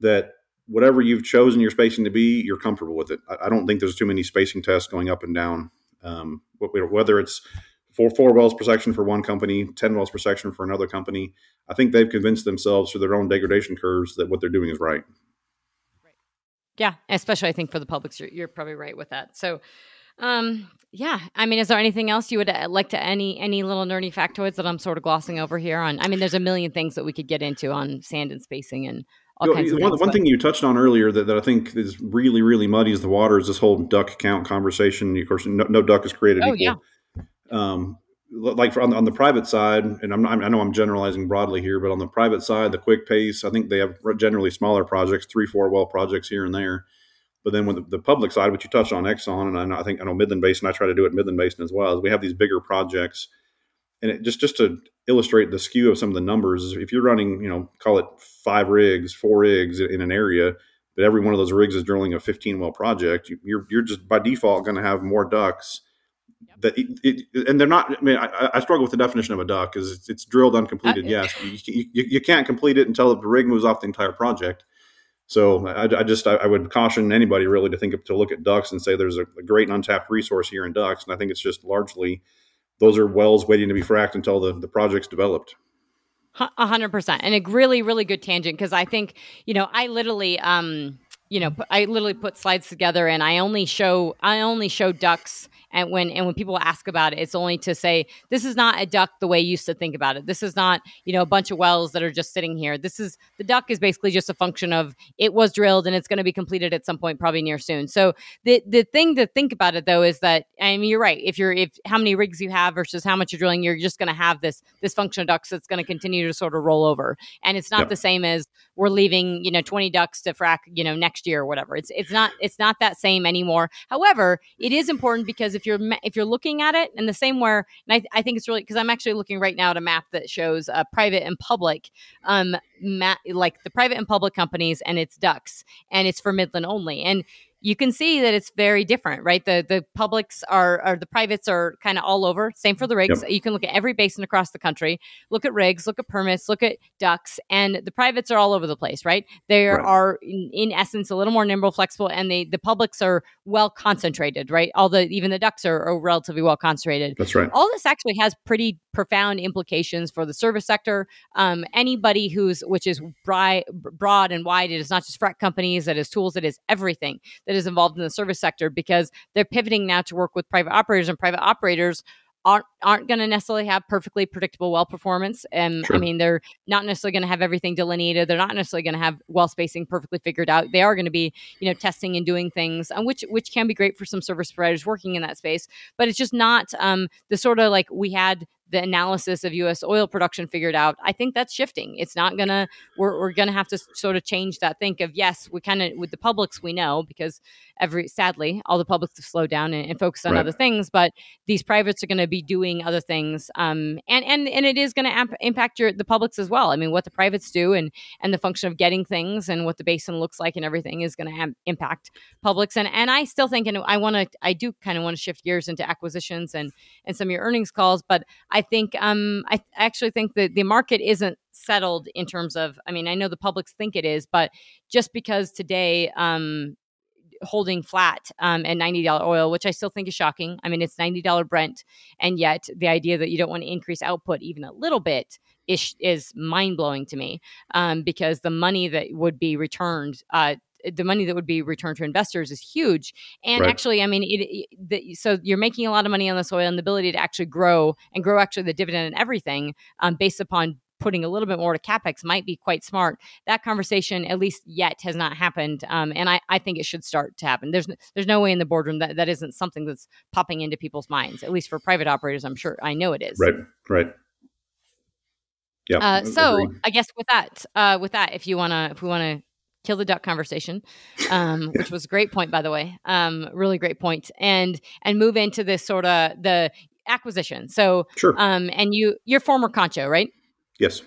that whatever you've chosen your spacing to be, you're comfortable with it. I, I don't think there's too many spacing tests going up and down. Um, whether it's four four wells per section for one company, ten wells per section for another company, I think they've convinced themselves through their own degradation curves that what they're doing is right. Yeah, especially I think for the publics, you're, you're probably right with that. So, um, yeah, I mean, is there anything else you would uh, like to any any little nerdy factoids that I'm sort of glossing over here on? I mean, there's a million things that we could get into on sand and spacing and all you know, kinds of one, things, one thing you touched on earlier that, that I think is really really muddies the water is this whole DUC count conversation. Of course, no, no DUC is created oh, equal. Yeah. Um, like on, on the private side, and I'm, I know I'm generalizing broadly here, but on the private side, the quick pace, I think they have generally smaller projects, three, four well projects here and there. But then with the, the public side, which you touched on Exxon, and I, I think I know Midland Basin, I try to do it Midland Basin as well, is we have these bigger projects. And it, just just to illustrate the skew of some of the numbers, if you're running, you know, call it five rigs, four rigs in an area, but every one of those rigs is drilling a 15 well project, you're you're just by default going to have more DUCs that it, it, and they're not. I mean, I, I, struggle with the definition of a DUC because it's, it's, drilled uncompleted. Uh, yes, you, you, you, can't complete it until the rig moves off the entire project. So I, I just I, I, would caution anybody really to think of, to look at DUCs and say there's a, a, great untapped resource here in DUCs, and I think it's just largely those are wells waiting to be fracked until the the project's developed. A hundred percent, and a really really good tangent because I think you know I literally um you know I literally put slides together and I only show I only show DUCs and when and when people ask about it, it's only to say this is not a DUC the way you used to think about it. This is not you know a bunch of wells that are just sitting here. This is the DUC is basically just a function of it was drilled and it's going to be completed at some point, probably near soon. So the the thing to think about it though is that I mean you're right. If you're if how many rigs you have versus how much you're drilling, you're just going to have this this function of DUCs that's going to continue to sort of roll over, and it's not yep. the same as we're leaving you know 20 DUCs to frack you know next year or whatever. It's it's not it's not that same anymore. However, it is important because if you're if you're looking at it in the same where, and I, I think it's really because I'm actually looking right now at a map that shows uh, private and public, um, ma- like the private and public companies, and it's DUCs, and it's for Midland only, and you can see that it's very different, right? The the publics are or the privates are kind of all over. Same for the rigs. Yep. You can look at every basin across the country, look at rigs, look at permits, look at DUCs, and the privates are all over the place, right? They right. are in, in, essence a little more nimble, flexible, and they the publics are well concentrated, right? All the even the DUCs are, are relatively well concentrated. That's right. All this actually has pretty profound implications for the service sector. Um, anybody who's which is broad, broad and wide. It is not just frac companies. It is tools. It is everything that is involved in the service sector because they're pivoting now to work with private operators, and private operators aren't aren't going to necessarily have perfectly predictable well performance. And sure. I mean, they're not necessarily going to have everything delineated. They're not necessarily going to have well spacing perfectly figured out. They are going to be, you know, testing and doing things, um, which which can be great for some service providers working in that space. But it's just not um, the sort of like we had the analysis of U.S. oil production figured out, I think that's shifting. It's not gonna. We're, we're gonna have to sort of change that. Think of yes, we kind of with the publics we know because every sadly all the publics have slowed down and, and focused on right. other things, but these privates are going to be doing other things, um, and and and it is going to amp- impact your the publics as well. I mean, what the privates do and and the function of getting things and what the basin looks like and everything is going to am- impact publics. And and I still think, and I want to, I do kind of want to shift gears into acquisitions and and some of your earnings calls, but I I think um, I actually think that the market isn't settled in terms of. I mean, I know the publics think it is, but just because today um, holding flat um, at $90 oil, which I still think is shocking. I mean, it's $90 Brent. And yet the idea that you don't want to increase output even a little bit is, is mind blowing to me um, because the money that would be returned uh, the money that would be returned to investors is huge. And right. actually, I mean, it, it, the, so you're making a lot of money on the soil and the ability to actually grow and grow actually the dividend and everything um, based upon putting a little bit more to capex might be quite smart. That conversation, at least yet, has not happened, um, and I, I think it should start to happen. There's there's no way in the boardroom that that isn't something that's popping into people's minds. At least for private operators, I'm sure I know it is. Right, right. Yeah. Uh, so I guess with that, uh, with that, if you wanna, if we wanna kill the DUC conversation, um, which was a great point, by the way. Um, really great point. And and move into this sort of the acquisition. So, sure. Um, and you you're former Concho, right? Yes.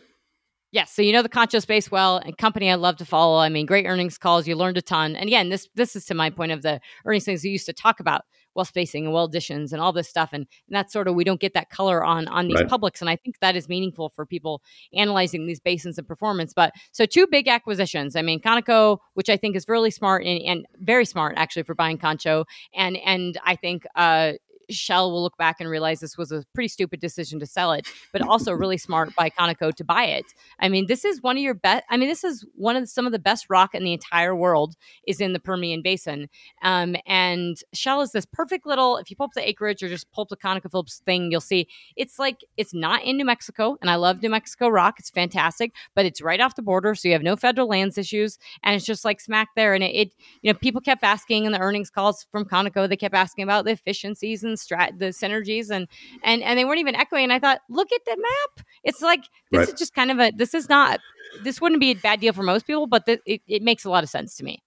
Yes, so you know the Concho space well, and company I love to follow. I mean, great earnings calls. You learned a ton, and again, this this is to my point of the earnings things you used to talk about well spacing and well additions and all this stuff, and, and that's sort of we don't get that color on on these right. publics, and I think that is meaningful for people analyzing these basins and performance. But so two big acquisitions. I mean, Conoco, which I think is really smart and, and very smart actually for buying Concho, and and I think uh, Shell will look back and realize this was a pretty stupid decision to sell it, but also really smart by Conoco to buy it. I mean, this is one of your best. I mean, this is one of the, some of the best rock in the entire world is in the Permian Basin. Um, and Shell is this perfect little. If you pull up the acreage or just pull up the ConocoPhillips thing, you'll see it's like it's not in New Mexico, and I love New Mexico rock. It's fantastic, but it's right off the border, so you have no federal lands issues, and it's just like smack there. And it, it you know, people kept asking in the earnings calls from Conoco, they kept asking about the efficiencies and and strat the synergies and and and they weren't even echoing. And I thought, look at the map. It's like this right. is just kind of a this is not this wouldn't be a bad deal for most people, but th- it, it makes a lot of sense to me.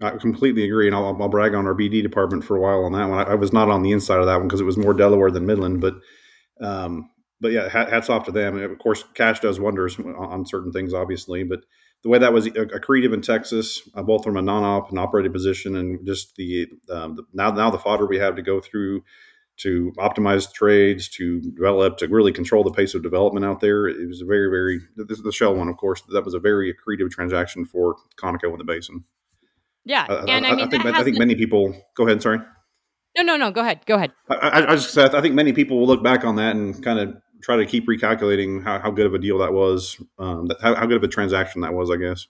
I completely agree, and I'll, I'll, brag on our BD department for a while on that one. I, I was not on the inside of that one because it was more Delaware than Midland, but um, but yeah, hats off to them. And of course, cash does wonders on certain things, obviously, but the way that was accretive in Texas, uh, both from a non-op and operating position, and just the, um, the, now now the fodder we have to go through to optimize trades, to develop, to really control the pace of development out there. It was a very, very this is the Shell one, of course. That was a very accretive transaction for Conoco in the basin. Yeah, uh, and I, I, mean, I think I think many people. Go ahead. Sorry. No, no, no. Go ahead. Go ahead. I, I, just said I think many people will look back on that and kind of try to keep recalculating how, how good of a deal that was, um, that, how, how good of a transaction that was. I guess.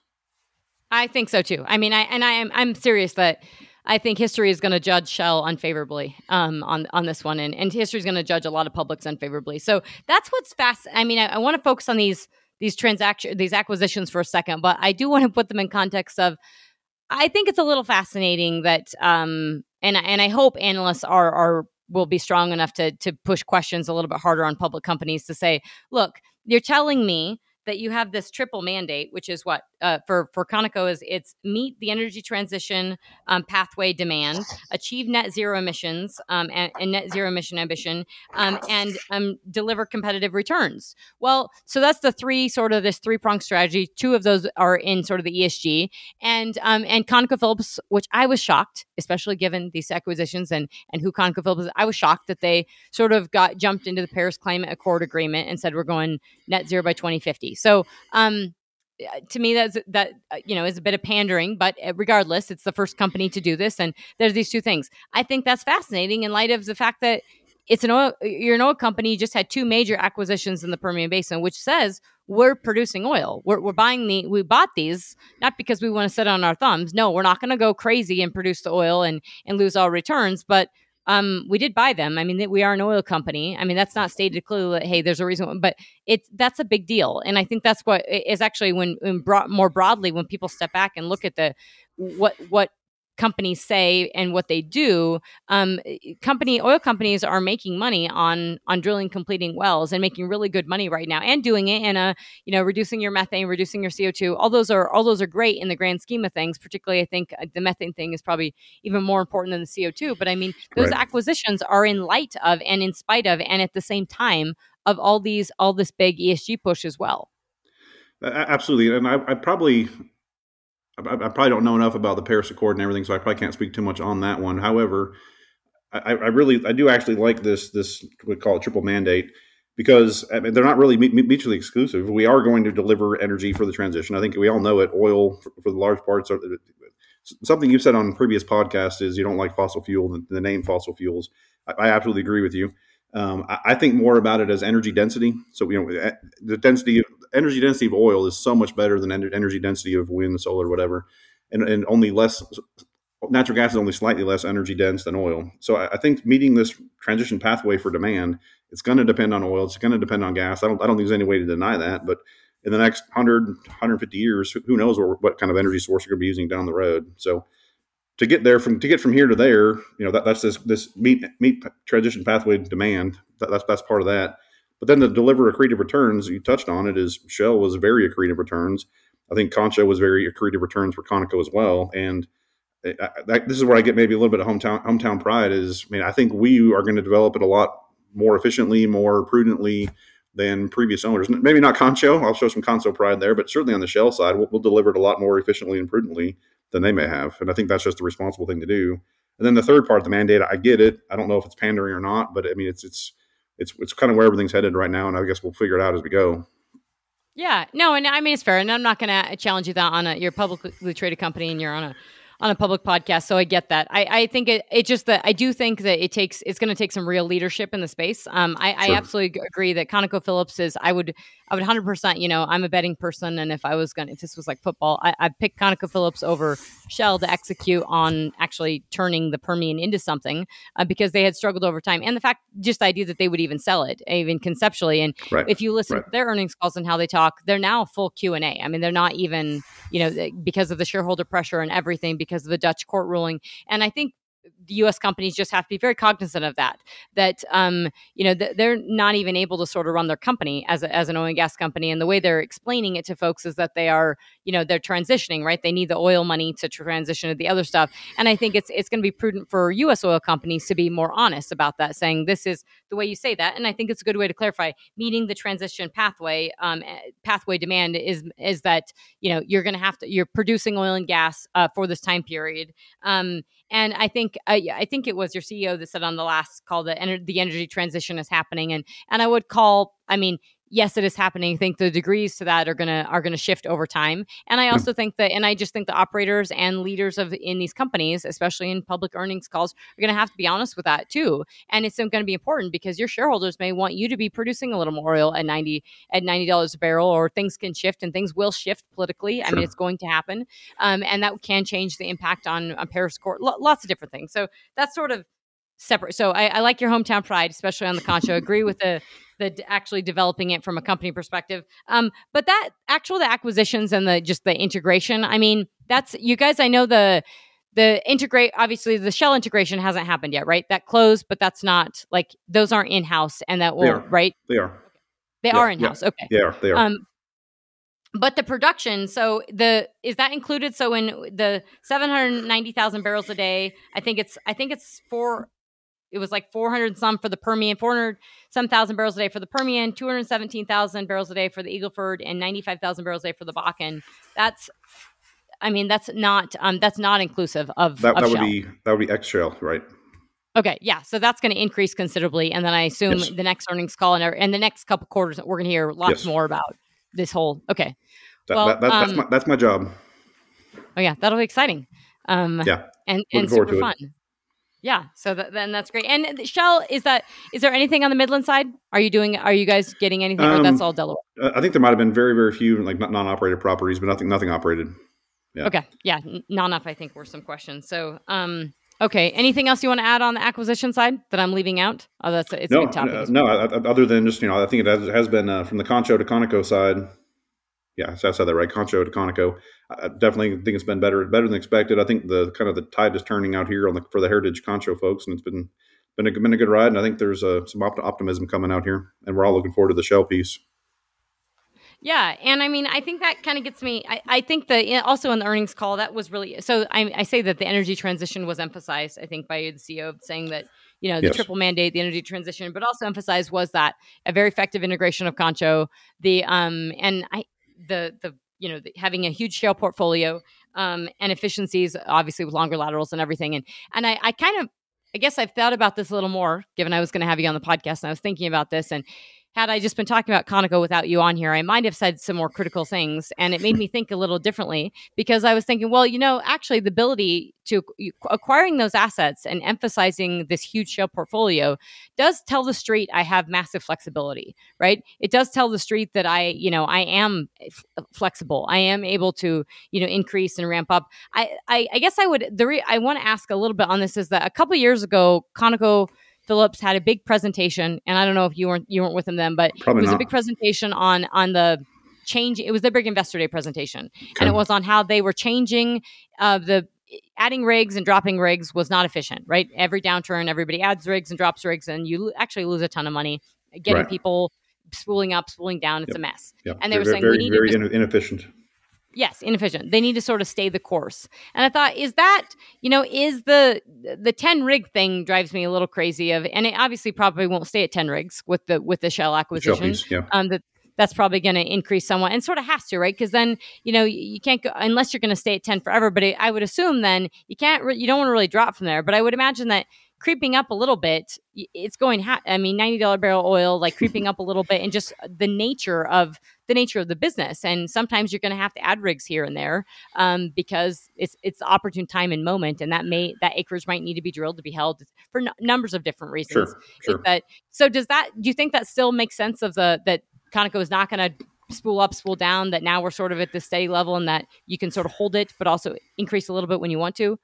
I think so too. I mean, I and I am I'm serious that I think history is going to judge Shell unfavorably um, on on this one, and and history is going to judge a lot of publics unfavorably. So that's what's fast. I mean, I, I want to focus on these these transaction these acquisitions for a second, but I do want to put them in context of. I think it's a little fascinating that, um, and and I hope analysts are are will be strong enough to to push questions a little bit harder on public companies to say, look, you're telling me that you have this triple mandate, which is what uh, for for Conoco is it's meet the energy transition um, pathway demand, achieve net zero emissions um, and, and, net zero emission ambition, um, and um, deliver competitive returns. Well, so that's the three sort of this three prong strategy. Two of those are in sort of the ESG, and um, and ConocoPhillips, which I was shocked, especially given these acquisitions and and who ConocoPhillips is. I was shocked that they sort of got jumped into the Paris Climate Accord agreement and said we're going net zero by 2050. So um, to me that's that uh, you know is a bit of pandering but uh, regardless it's the first company to do this and there's these two things. I think that's fascinating in light of the fact that it's an oil you're an oil company you just had two major acquisitions in the permian basin which says we're producing oil. We're, we're buying the we bought these not because we want to sit on our thumbs. No we're not going to go crazy and produce the oil and and lose all returns but um, we did buy them. I mean, we are an oil company. I mean, that's not stated clearly. That, hey, there's a reason, but it's that's a big deal, and I think that's what is actually when, when brought more broadly when people step back and look at the what what companies say and what they do um, company oil companies are making money on on drilling completing wells and making really good money right now and doing it in a you know reducing your methane reducing your co2 all those are all those are great in the grand scheme of things particularly i think uh, the methane thing is probably even more important than the co2 but i mean those right. acquisitions are in light of and in spite of and at the same time of all these all this big esg push as well absolutely and I, I probably I, I, probably don't know enough about the Paris Accord and everything, so I probably can't speak too much on that one. However, I, I really I do actually like this this we call it triple mandate because I mean, they're not really mutually exclusive. We are going to deliver energy for the transition. I think we all know it. Oil for, for the large parts are something you've said on previous podcasts is you don't like fossil fuel. The, the name fossil fuels. I, I, absolutely agree with you. Um, I, I, think more about it as energy density. So you know, the density energy density of oil is so much better than energy density of wind, solar, whatever, and, and only less. Natural gas is only slightly less energy dense than oil. So I, I think meeting this transition pathway for demand, it's going to depend on oil. It's going to depend on gas. I don't. I don't think there's any way to deny that. But in the next 100, 150 years, who knows what, what kind of energy source you're going to be using down the road. So to get there from to get from here to there, you know that, that's this this meet meet transition pathway demand. That, that's that's part of that. But then to deliver accretive returns, you touched on it, is Shell was very accretive returns. I think Concho was very accretive returns for Conoco as well. And eh, I, I, this is where I get maybe a little bit of hometown hometown pride. Is I mean, I think we are going to develop it a lot more efficiently, more prudently than previous owners. Maybe not Concho. I'll show some Concho pride there, but certainly on the Shell side, we'll, we'll deliver it a lot more efficiently and prudently than they may have. And I think that's just the responsible thing to do. And then the third part, the mandate, I get it. I don't know if it's pandering or not, but I mean, it's it's it's it's kind of where everything's headed right now, and I guess we'll figure it out as we go. Yeah, no, and I mean it's fair, and I'm not going to challenge you that on a you're a publicly traded company and you're on a on a public podcast, so I get that. I, I think it it just that I do think that it takes it's going to take some real leadership in the space. Um, I, sure. I absolutely agree that ConocoPhillips is. I would I would 100%, you know, I'm a betting person. And if I was going to, if this was like football, I, I'd pick ConocoPhillips over Shell to execute on actually turning the Permian into something uh, because they had struggled over time. And the fact, just the idea that they would even sell it, even conceptually. And right. if you listen right. to their earnings calls and how they talk, they're now full Q&A. I mean, they're not even, you know, because of the shareholder pressure and everything, because of the Dutch court ruling. And I think the U.S. companies just have to be very cognizant of that. That um, you know th- they're not even able to sort of run their company as a, as an oil and gas company, and the way they're explaining it to folks is that they are you know they're transitioning right. They need the oil money to transition to the other stuff, and I think it's it's going to be prudent for U.S. oil companies to be more honest about that, saying this is the way you say that, and I think it's a good way to clarify meeting the transition pathway um, eh, pathway demand is is that you know you're going to have to you're producing oil and gas uh, for this time period. Um, and I think I think it was your CEO that said on the last call that ener- the energy transition is happening, and and I would call. I mean, yes, it is happening. I think the degrees to that are gonna are gonna shift over time. And I also think that, and I just think the operators and leaders of in these companies, especially in public earnings calls, are gonna have to be honest with that too. And it's going to be important because your shareholders may want you to be producing a little more oil at ninety at ninety dollars a barrel, or things can shift and things will shift politically. Sure. I mean, it's going to happen, um, and that can change the impact on, on Paris Court. L- lots of different things. So that's sort of separate. So I, I, like your hometown pride, especially on the concho. Agree with the the actually developing it from a company perspective. Um, but that actual the acquisitions and the just the integration. I mean, that's you guys. I know the the integrate obviously the shell integration hasn't happened yet, right? That closed, but that's not like those aren't in house, and that will right. They are. They yeah, are in house. Yeah. Okay. They are. They are. Um, but the production so the is that included so in the 790,000 barrels a day I think it's I think it's four it was like 400 some for the Permian, 400 some thousand barrels a day for the Permian, 217,000 barrels a day for the Eagle Ford, and 95,000 barrels a day for the Bakken. That's, I mean, that's not um, that's not inclusive of that. Of that would be that would be X shell, right? Okay, yeah, so that's going to increase considerably, and then I assume yes. the next earnings call and, and the next couple quarters, we're going to hear lots yes. more about this whole. Okay, that, well, that, that, um, that's my that's my job. Oh yeah, that'll be exciting. Um, yeah, and and super fun. It. Yeah, so th- then that's great. And Shell, is that is there anything on the Midland side? Are you doing? Are you guys getting anything, um, or that's um, all Delaware? I think there might have been very very few like non-operated properties, but nothing nothing operated. Yeah. Okay. Yeah, not enough. I think were some questions. So, um, okay. Anything else you want to add on the acquisition side that I'm leaving out? Oh, that's it's no, a big topic. Uh, no, other than just you know, I think it has, has been uh, from the Concho to Conoco side yeah, so I said that right. Concho to Conoco. I definitely think it's been better, better than expected. I think the kind of the tide is turning out here on the for the Heritage Concho folks, and it's been been a, been a good ride. And I think there's uh, some opt- optimism coming out here, and we're all looking forward to the shell piece. Yeah, and I mean, I think that kind of gets me. I, I think that also in the earnings call that was really so. I, I, say that the energy transition was emphasized. I think by the CEO saying that you know the yes. triple mandate, the energy transition, but also emphasized was that a very effective integration of Concho. The um and I the the you know the, having a huge shale portfolio um, and efficiencies, obviously with longer laterals and everything. And and I, I kind of I guess I've thought about this a little more, given I was going to have you on the podcast, and I was thinking about this and had I just been talking about Conoco without you on here, I might have said some more critical things. And it made me think a little differently because I was thinking, well, you know, actually, the ability to acquiring those assets and emphasizing this huge shell portfolio does tell the street I have massive flexibility, right? It does tell the street that I, you know, I am f- flexible. I am able to, you know, increase and ramp up. I, I, I guess I would, the re- I want to ask a little bit on this is that a couple years ago, Conoco Phillips had a big presentation, and I don't know if you weren't you weren't with him then, but Probably it was not. a big presentation on on the change. It was the big investor day presentation, okay. and it was on how they were changing uh, the adding rigs and dropping rigs was not efficient. Right, every downturn, everybody adds rigs and drops rigs, and you actually lose a ton of money getting right. people spooling up, spooling down. It's yep. a mess. Yep. And they were saying very, we need very inefficient. Yes, inefficient. They need to sort of stay the course. And I thought, is that you know, is the the ten rig thing drives me a little crazy of, and it obviously probably won't stay at ten rigs with the with the shell acquisition. Shell piece, yeah. Um, that that's probably going to increase somewhat, and sort of has to, right? Because then you know you can't go unless you're going to stay at ten forever. But I would assume then you can't, re- you don't want to really drop from there. But I would imagine that creeping up a little bit it's going ha- i mean $90 barrel oil like creeping up a little bit and just the nature of the nature of the business and sometimes you're going to have to add rigs here and there um, because it's it's opportune time and moment and that may that acreage might need to be drilled to be held for n- numbers of different reasons sure, sure. That, so does that do you think that still makes sense of the that conoco is not going to spool up spool down that now we're sort of at the steady level and that you can sort of hold it but also increase a little bit when you want to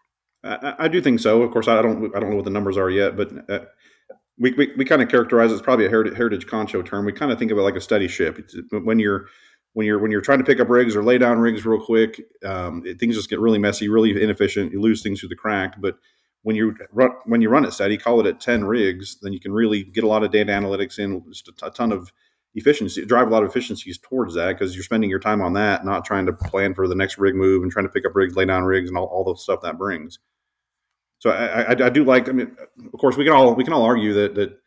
I, I, do think so. Of course, I don't I don't know what the numbers are yet, but uh, we, we, we kind of characterize it's probably a heritage, heritage concho term. We kind of think of it like a steady ship. It's, when you're when you're when you're trying to pick up rigs or lay down rigs real quick, um, it, things just get really messy, really inefficient. You lose things through the crack. But when you run when you run it steady, call it at ten rigs, then you can really get a lot of data analytics in, just a, t- a ton of efficiency, drive a lot of efficiencies towards that because you're spending your time on that, not trying to plan for the next rig move and trying to pick up rigs, lay down rigs, and all, all the stuff that brings. So I, I, I, do like. I mean, of course, we can all we can all argue that that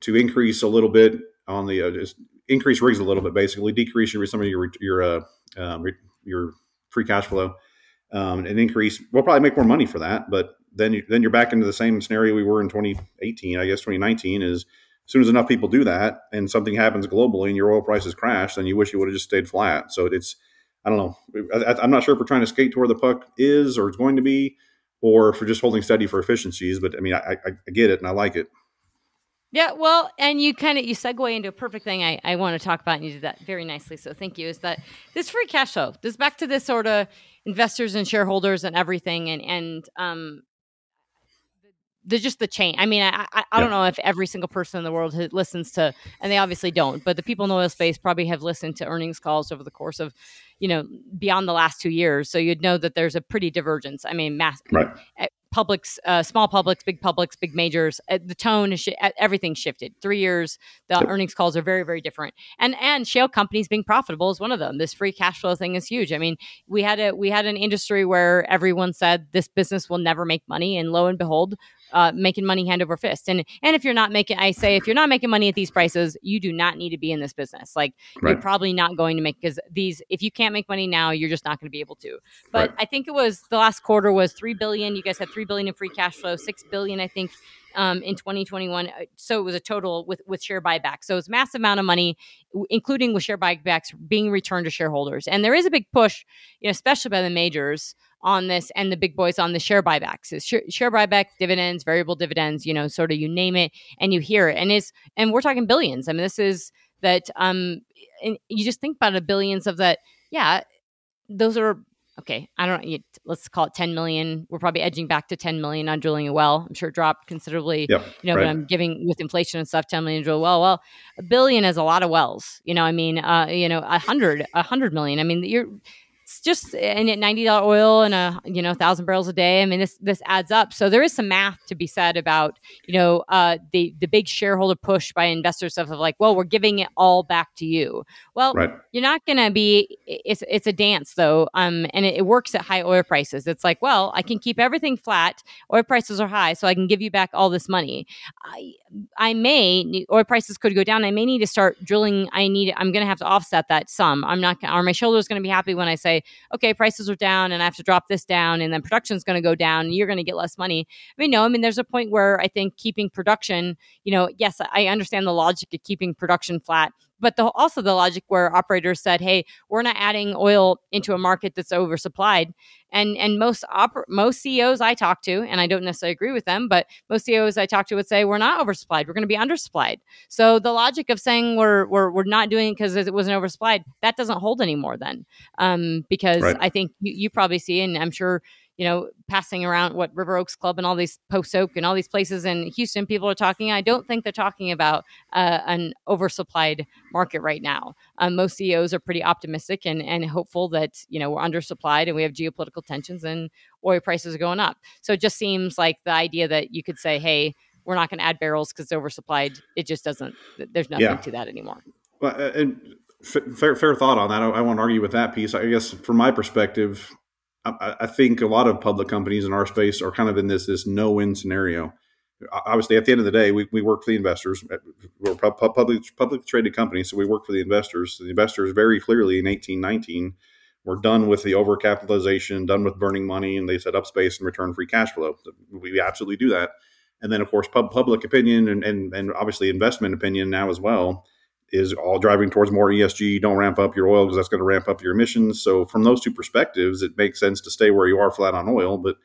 to increase a little bit on the uh, just increase rigs a little bit, basically decrease your some of your your uh, um, your free cash flow um, and increase. We'll probably make more money for that, but then you, then you're back into the same scenario we were in 2018. I guess 2019 is as soon as enough people do that and something happens globally and your oil prices crash, then you wish you would have just stayed flat. So it's, I don't know. I, am not sure if we're trying to skate to where the puck is or it's going to be, or we're just holding steady for efficiencies. But I mean, I, I, I get it and I like it. Yeah, well, and you kind of you segue into a perfect thing I, I want to talk about, and you did that very nicely. So thank you. Is that this free cash flow? This back to this sort of investors and shareholders and everything, and and um, there's just the chain. I mean, I, I, I yeah. don't know if every single person in the world listens to, and they obviously don't, but the people in the oil space probably have listened to earnings calls over the course of, you know, beyond the last two years. So you'd know that there's a pretty divergence. I mean, mass right. Eh, publics, uh, small publics, big publics, big majors. Uh, the tone, is sh- everything shifted. Three years, the yep. earnings calls are very, very different. And and shale companies being profitable is one of them. This free cash flow thing is huge. I mean, we had a we had an industry where everyone said this business will never make money, and lo and behold, uh, making money hand over fist. And and if you're not making, I say, if you're not making money at these prices, you do not need to be in this business. Like right. you're probably not going to make because these, if you can't make money now, you're just not going to be able to. But right. I think it was the last quarter was three billion. You guys had three billion in free cash flow, six billion, I think. Um, in 2021, uh, so it was a total with with share buybacks. So it's massive amount of money, including with share buybacks being returned to shareholders. And there is a big push, you know, especially by the majors on this and the big boys on the share buybacks. Is share, share buyback dividends variable dividends you know sort of you name it and you hear it. And is and we're talking billions. I mean this is that um and you just think about a billions of that yeah those are okay i don't know let's call it 10 million. We're probably edging back to 10 million on drilling a well. I'm sure it dropped considerably yep, you know right. but i'm giving with inflation and stuff 10 million drill a well. Well a billion is a lot of wells you know i mean uh you know a hundred a hundred million. I mean you're it's just and at ninety dollar oil and a you know thousand barrels a day. I mean, this this adds up. So there is some math to be said about you know uh, the the big shareholder push by investors stuff of like, well, we're giving it all back to you. Well, right. you're not going to be. It's it's a dance though, um, and it, it works at high oil prices. It's like, well, I can keep everything flat. Oil prices are high, so I can give you back all this money. I I may oil prices could go down. I may need to start drilling. I need. I'm going to have to offset that sum. I'm not. Are my shoulders going to be happy when I say okay, prices are down and I have to drop this down and then production is going to go down and you're going to get less money. I mean, no, I mean, there's a point where I think keeping production, you know, yes, I understand the logic of keeping production flat but the, also the logic where operators said, "Hey, we're not adding oil into a market that's oversupplied." And and most oper- most CEOs I talk to, and I don't necessarily agree with them, but most CEOs I talk to would say we're not oversupplied. We're going to be undersupplied. So the logic of saying we're we're, we're not doing it because it wasn't oversupplied that doesn't hold anymore. Then, um, because right. I think you, you probably see, and I'm sure you know, passing around what River Oaks Club and all these Post Oak and all these places in Houston, people are talking. I don't think they're talking about uh, an oversupplied market right now. Um, most CEOs are pretty optimistic and, and hopeful that, you know, we're undersupplied and we have geopolitical tensions and oil prices are going up. So it just seems like the idea that you could say, hey, we're not going to add barrels because it's oversupplied. It just doesn't, there's nothing yeah. to that anymore. Well, and fair, fair thought on that. I, I won't argue with that piece. I guess from my perspective, I, think a lot of public companies in our space are kind of in this this no win scenario. Obviously, at the end of the day, we, we work for the investors. Uh, we're a public public traded company, so we work for the investors. The investors very clearly in eighteen nineteen were done with the overcapitalization, done with burning money, and they set up space and return free cash flow. We absolutely do that. And then, of course, pub, public opinion and, and, and obviously investment opinion now as well is all driving towards more ESG. Don't ramp up your oil because that's going to ramp up your emissions. So from those two perspectives, it makes sense to stay where you are flat on oil. But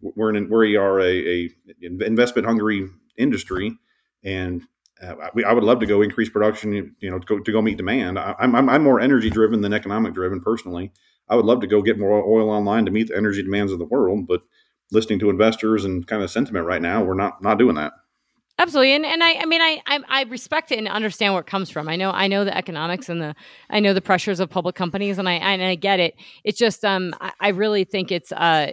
we're in we are a, a investment hungry industry, and uh, we, I would love to go increase production. You know, to go, to go meet demand. I, am I'm, I'm more energy driven than economic driven personally. I would love to go get more oil online to meet the energy demands of the world, but listening to investors and kind of sentiment right now, we're not not doing that. Absolutely, and and I I mean I, I, I respect it and understand where it comes from. I know I know the economics and the I know the pressures of public companies, and I and I get it. It's just um I, I really think it's uh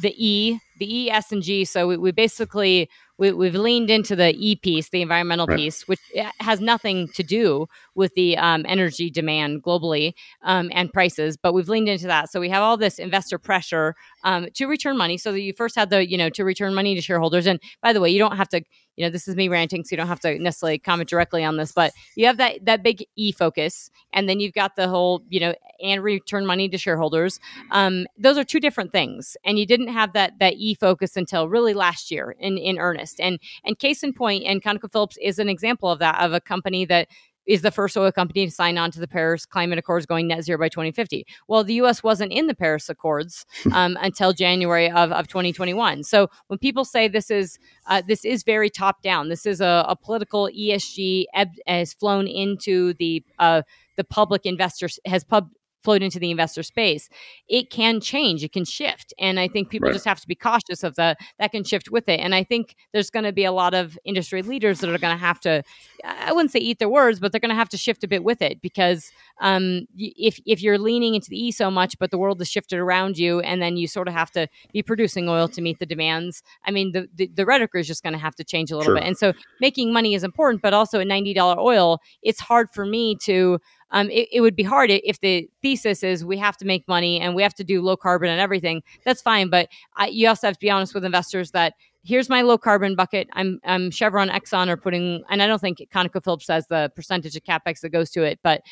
the E the E S and G. So we, we basically we, have leaned into the E piece, the environmental right. piece, which eh, has nothing to do with the um, energy demand globally um, and prices, but we've leaned into that. So we have all this investor pressure um, to return money. So that you first had the, you know, to return money to shareholders. And by the way, you don't have to, you know, this is me ranting, so you don't have to necessarily comment directly on this, but you have that that big E focus, and then you've got the whole, you know, and return money to shareholders. Um, those are two different things, and you didn't have that that E focus until really last year in in earnest. And and case in point, and ConocoPhillips is an example of that of a company that is the first oil company to sign on to the Paris Climate Accords going net zero by 2050. Well, the U.S. wasn't in the Paris Accords um, until January of, of 2021. So when people say this is uh, this is very top down, this is a, a political ESG eb- has flown into the uh, the public investors has pub flowed into the investor space, it can change, it can shift. And I think people right. just have to be cautious of that. That can shift with it. And I think there's going to be a lot of industry leaders that are going to have to, I wouldn't say eat their words, but they're going to have to shift a bit with it because um, if, if you're leaning into the E so much, but the world has shifted around you, and then you sort of have to be producing oil to meet the demands, I mean, the, the, the rhetoric is just going to have to change a little sure. bit. And so making money is important, but also at $90 oil, it's hard for me to, um, it, it, would be hard if the thesis is we have to make money and we have to do low carbon and everything. That's fine, but I, you also have to be honest with investors that here's my low carbon bucket. I'm, I'm Chevron, Exxon are putting, and I don't think ConocoPhillips says the percentage of capex that goes to it, but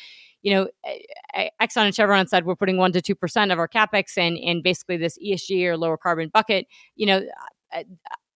you know, Exxon and Chevron said we're putting one to two percent of our capex in in basically this ESG or lower carbon bucket. You know,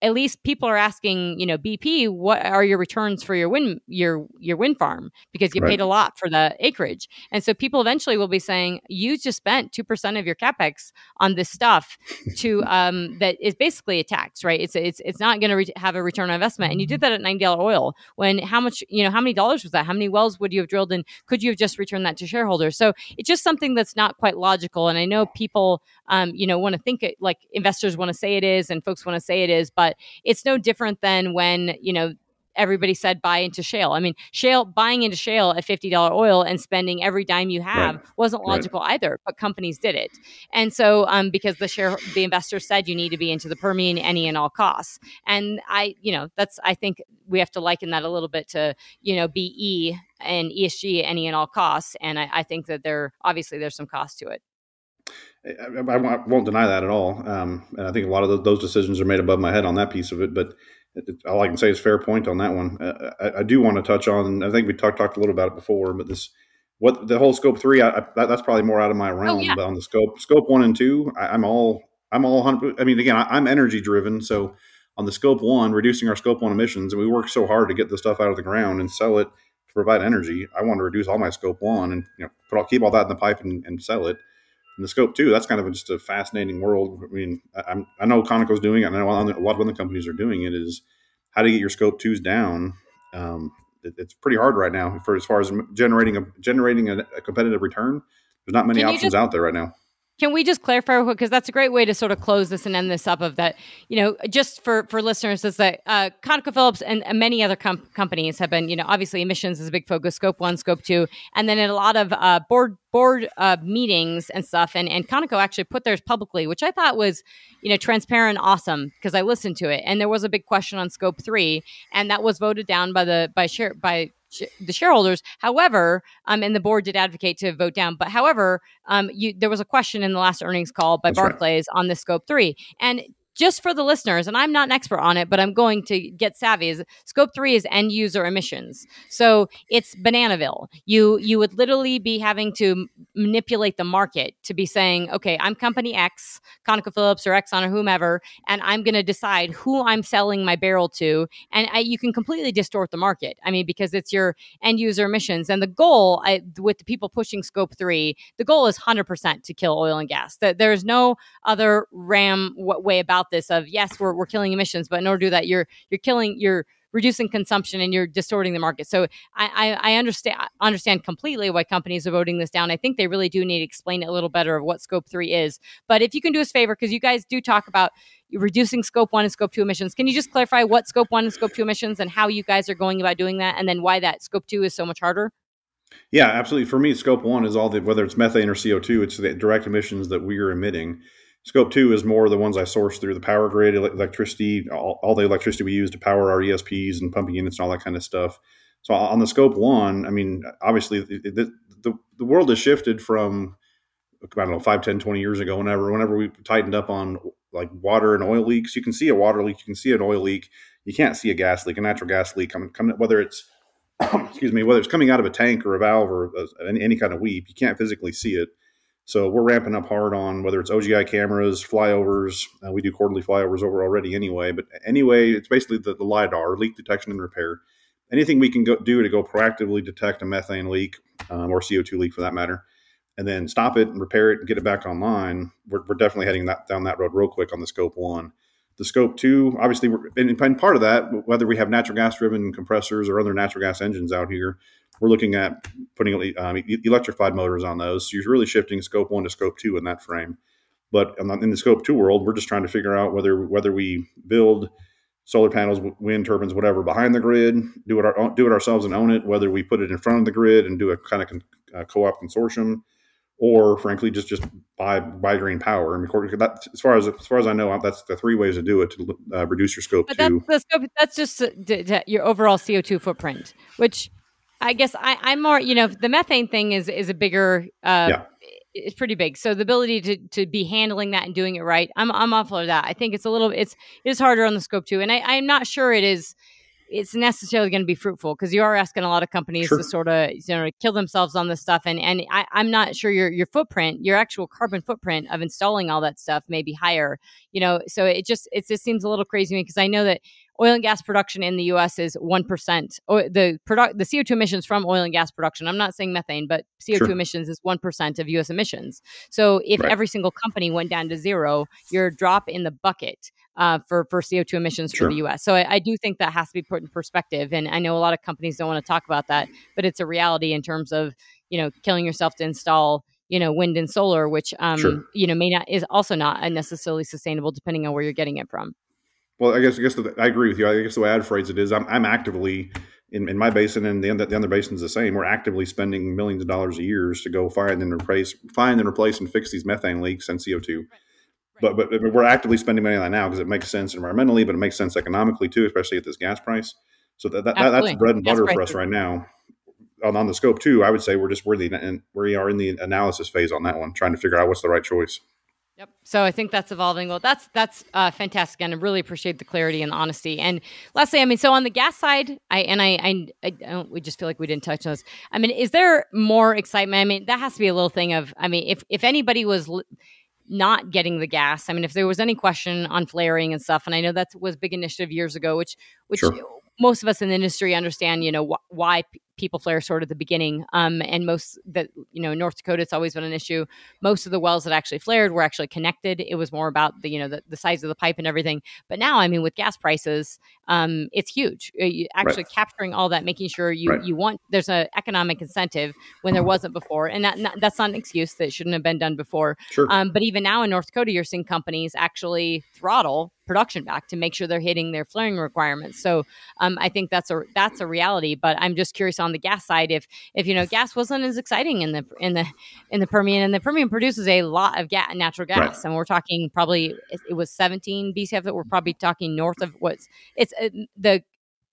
at least people are asking, you know, BP, what are your returns for your wind your your wind farm because you right. paid a lot for the acreage, and so people eventually will be saying, you just spent two percent of your capex on this stuff to um, that is basically a tax, right? It's it's it's not going to re- have a return on investment, and you did that at ninety dollar oil. When how much you know how many dollars was that? How many wells would you have drilled, and could you have just returned that to shareholders? So it's just something that's not quite logical, and I know people, um, you know, want to think it like investors want to say it is, and folks want to say it is, but it's no different than when, you know, everybody said buy into shale. I mean, shale buying into shale at fifty dollar oil and spending every dime you have right. wasn't logical right. either, but companies did it. And so, um, because the share the investor said you need to be into the Permian any and all costs, and I, you know, that's I think we have to liken that a little bit to you know BE and ESG any and all costs, and I, I think that there obviously there's some cost to it. I, I, won't deny that at all. Um, and I think a lot of those decisions are made above my head on that piece of it. But it, all I can say is fair point on that one. Uh, I, I, do want to touch on. I think we talked talked a little about it before, but this what the whole scope three. That, that's probably more out of my oh, realm. Oh, yeah. But on the scope scope one and two, I, am all I'm all hundred. I mean, again, I, am energy driven, so on the scope one, reducing our scope one emissions, and we work so hard to get the stuff out of the ground and sell it to provide energy. I want to reduce all my scope one and you know put all, keep all that in the pipe and, and sell it in the scope two, that's kind of just a fascinating world. I mean, I, I know Conoco's doing it, I know a lot of other companies are doing it. Is how to get your scope twos down. Um, it, it's pretty hard right now for as far as generating a generating a, a competitive return. There's not many options just, out there right now. Can we just clarify because that's a great way to sort of close this and end this up of that, you know, just for for listeners is that uh, ConocoPhillips and, and many other com- companies have been, you know, obviously emissions is a big focus, scope one, scope two, and then in a lot of uh, board board uh, meetings and stuff, and and Conoco actually put theirs publicly, which I thought was, you know, transparent, awesome because I listened to it, and there was a big question on scope three, and that was voted down by the by share by the shareholders. However, um, and the board did advocate to vote down. But however, um, you, there was a question in the last earnings call by That's Barclays right. on the scope three, and just for the listeners, and I'm not an expert on it, but I'm going to get savvy. Is scope three is end user emissions. So it's Bananaville. You you would literally be having to manipulate the market to be saying, okay, I'm company X, ConocoPhillips or Exxon or whomever, and I'm going to decide who I'm selling my barrel to, and I, you can completely distort the market. I mean, because it's your end user emissions, and the goal I, with the people pushing scope three, the goal is 100% to kill oil and gas. That there's no other ram way about about this of yes we're, we're killing emissions but in order to do that you're you're killing you're reducing consumption and you're distorting the market so I, I, I understand understand completely why companies are voting this down i think they really do need to explain it a little better of what scope three is but if you can do us a favor because you guys do talk about reducing scope one and scope two emissions can you just clarify what scope one and scope two emissions and how you guys are going about doing that and then why that scope two is so much harder yeah, absolutely. For me, scope one is all the whether it's methane or CO two. It's the direct emissions that we are emitting. Scope two is more the ones I source through the power grid, electricity, all, all, the electricity we use to power our ESPs and pumping units and all that kind of stuff. So on the scope one, I mean, obviously the, the, the world has shifted from, I don't know, 5, 10, 20 years ago, whenever, whenever we tightened up on like water and oil leaks, you can see a water leak, you can see an oil leak. You can't see a gas leak, a natural gas leak coming, coming whether it's, excuse me, whether it's coming out of a tank or a valve or a, any kind of weep, you can't physically see it So we're ramping up hard on whether it's OGI cameras, flyovers. Uh, we do quarterly flyovers over already anyway. But anyway, it's basically the, the lidar leak detection and repair. Anything we can go, do to go proactively detect a methane leak um, or CO2 leak for that matter, and then stop it and repair it and get it back online. We're, we're definitely heading that down that road real quick on the scope one. The scope two, obviously, and, and part of that, whether we have natural gas driven compressors or other natural gas engines out here, we're looking at putting um, electrified motors on those. So you're really shifting scope one to scope two in that frame. But in the scope two world, we're just trying to figure out whether whether we build solar panels, wind turbines, whatever behind the grid, do it our, do it ourselves and own it. Whether we put it in front of the grid and do a kind of con, uh, co-op consortium, or frankly just just buy buy green power. I mean, that, as far as as far as I know, that's the three ways to do it to uh, reduce your scope. But two. that's, that's just uh, your overall CO two footprint, which I guess I, I'm more, you know, the methane thing is is a bigger, uh, yeah. it's pretty big. So the ability to to be handling that and doing it right, I'm I'm all for that. I think it's a little, it's it is harder on the scope two, and I, I'm not sure it is it's necessarily going to be fruitful because you are asking a lot of companies sure. to sort of you know kill themselves on this stuff and and I, I, am not sure your your footprint your actual carbon footprint of installing all that stuff may be higher you know so it just it just seems a little crazy to me because I know that oil and gas production in the U.S. is one percent. The product, the CO two emissions from oil and gas production. I'm not saying methane, but CO two sure. emissions is one percent of U.S. emissions. So if right. every single company went down to zero, your drop in the bucket uh, for for CO two emissions sure. for the U.S. So I, I, do think that has to be put in perspective. And I know a lot of companies don't want to talk about that, but it's a reality in terms of you know killing yourself to install you know wind and solar, which um, sure. you know may not is also not necessarily sustainable depending on where you're getting it from. Well, I guess I guess the, I agree with you. I guess the way I'd phrase it is I'm, I'm actively in, in my basin and the, the other basins the same. We're actively spending millions of dollars a year to go find and replace, find and replace and fix these methane leaks and CO two. But, but, but we're actively spending money on that now because it makes sense environmentally, but it makes sense economically too, especially at this gas price. So that, that that's bread and butter for us right now. On, on the scope two, I would say we're just we're the and we are in the analysis phase on that one, trying to figure out what's the right choice. Yep. So I think that's evolving. Well, that's that's uh, fantastic, and I really appreciate the clarity and the honesty. And lastly, I mean, so on the gas side, I and I, I, I don't, we just feel like we didn't touch on this. I mean, is there more excitement? I mean, that has to be a little thing of. I mean, if if anybody was not getting the gas, I mean, if there was any question on flaring and stuff, and I know that was big initiative years ago, which which sure. most of us in the industry understand. You know wh- why people flare sort of the beginning. Um, and most that you know, North Dakota, it's always been an issue. Most of the wells that actually flared were actually connected. It was more about the you know the, the size of the pipe and everything. But now, I mean, with gas prices, um, it's huge. Uh, you actually right. capturing all that, making sure you right. you want there's an economic incentive when there wasn't before, and that, not, that's not an excuse that shouldn't have been done before. Sure. Um, but even now in North Dakota, you're seeing companies actually throttle production back to make sure they're hitting their flaring requirements. So um, I think that's a that's a reality. But I'm just curious on the gas side if if you know gas wasn't as exciting in the in the in the Permian, and the Permian produces a lot of gas, natural gas, right. and we're talking probably it was 17 BCF that we're probably talking north of what's it's uh, the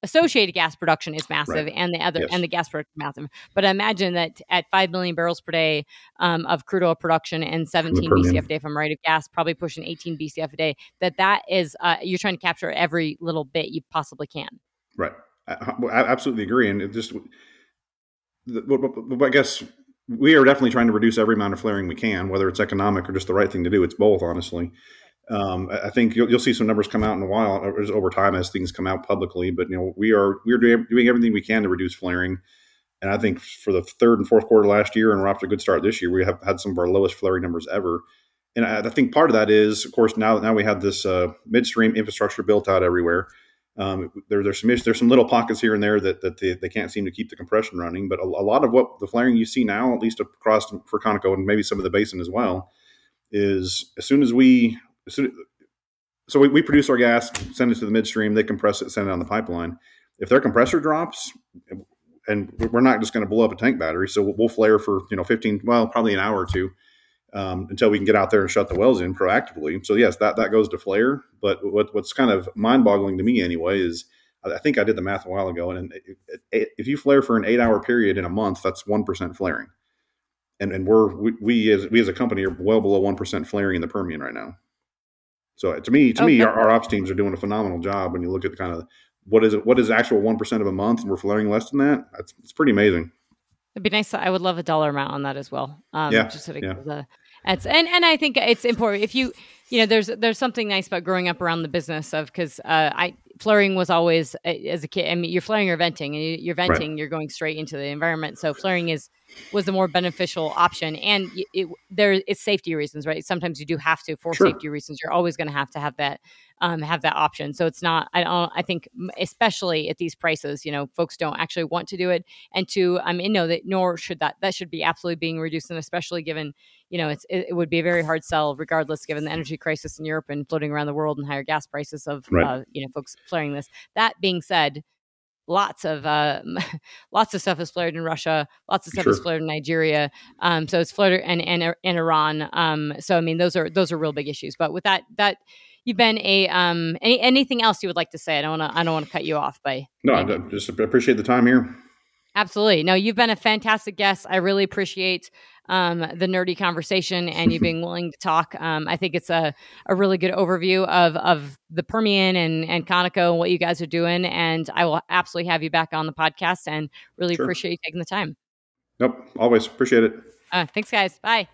associated gas production is massive right. and the other yes. and the gas production massive but I imagine that at 5 million barrels per day um, of crude oil production and 17 bcf a day if i'm right of gas probably pushing 18 bcf a day that that is uh, you're trying to capture every little bit you possibly can right i, I absolutely agree and it just i guess we are definitely trying to reduce every amount of flaring we can whether it's economic or just the right thing to do it's both honestly um, I think you'll, you'll, see some numbers come out in a while over time as things come out publicly. But you know, we are we are doing, doing everything we can to reduce flaring. And I think for the third and fourth quarter last year, and we're off to a good start this year, we have had some of our lowest flaring numbers ever. And I, I think part of that is, of course, now now we have this uh, midstream infrastructure built out everywhere. Um, there, there's some there's some little pockets here and there that, that they, they can't seem to keep the compression running. But a, a lot of what the flaring you see now, at least across for Conoco and maybe some of the basin as well, is as soon as we so we, we produce our gas, send it to the midstream, they compress it, send it on the pipeline. If their compressor drops, and we're not just going to blow up a tank battery, so we'll flare for you know 15, well, probably an hour or two um, until we can get out there and shut the wells in proactively. So yes, that that goes to flare. But what, what's kind of mind-boggling to me anyway is I think I did the math a while ago, and if you flare for an eight-hour period in a month, that's one percent flaring, and and we're we, we as we as a company are well below one percent flaring in the Permian right now. So to me, to okay. me, our, our, ops teams are doing a phenomenal job. When you look at the kind of what is it, what is actual one percent of a month, and we're flaring less than that. It's, it's pretty amazing. It'd be nice. I would love a dollar amount on that as well. Um, yeah, just so yeah. The, That's and and I think it's important if you you know there's there's something nice about growing up around the business of because uh, I flaring was always as a kid. I mean, you're flaring or venting, and you're venting, right. you're going straight into the environment. So flaring is was the more beneficial option, and it, it there it's safety reasons, right? Sometimes you do have to for sure. safety reasons. You're always going to have to have that um, have that option. So it's not. I don't. I think especially at these prices, you know, folks don't actually want to do it, and to I mean, no, that nor should that that should be absolutely being reduced, and especially given you know, it's it, it, would be a very hard sell, regardless, given the energy crisis in Europe and floating around the world and higher gas prices of right. uh, you know folks flaring this. That being said, lots of uh, lots of stuff is flared in Russia. Lots of stuff sure. is flared in Nigeria. Um, so it's flared and and in Iran. Um, so I mean, those are those are real big issues. But with that that you've been a um any, anything else you would like to say? I don't want to I don't want to cut you off by no. I just appreciate the time here. Absolutely. No, you've been a fantastic guest. I really appreciate um, the nerdy conversation and you being willing to talk. Um, I think it's a, a really good overview of, of the Permian and, and Conoco and what you guys are doing. And I will absolutely have you back on the podcast and really sure. appreciate you taking the time. Nope. Always appreciate it. Uh, thanks, guys. Bye.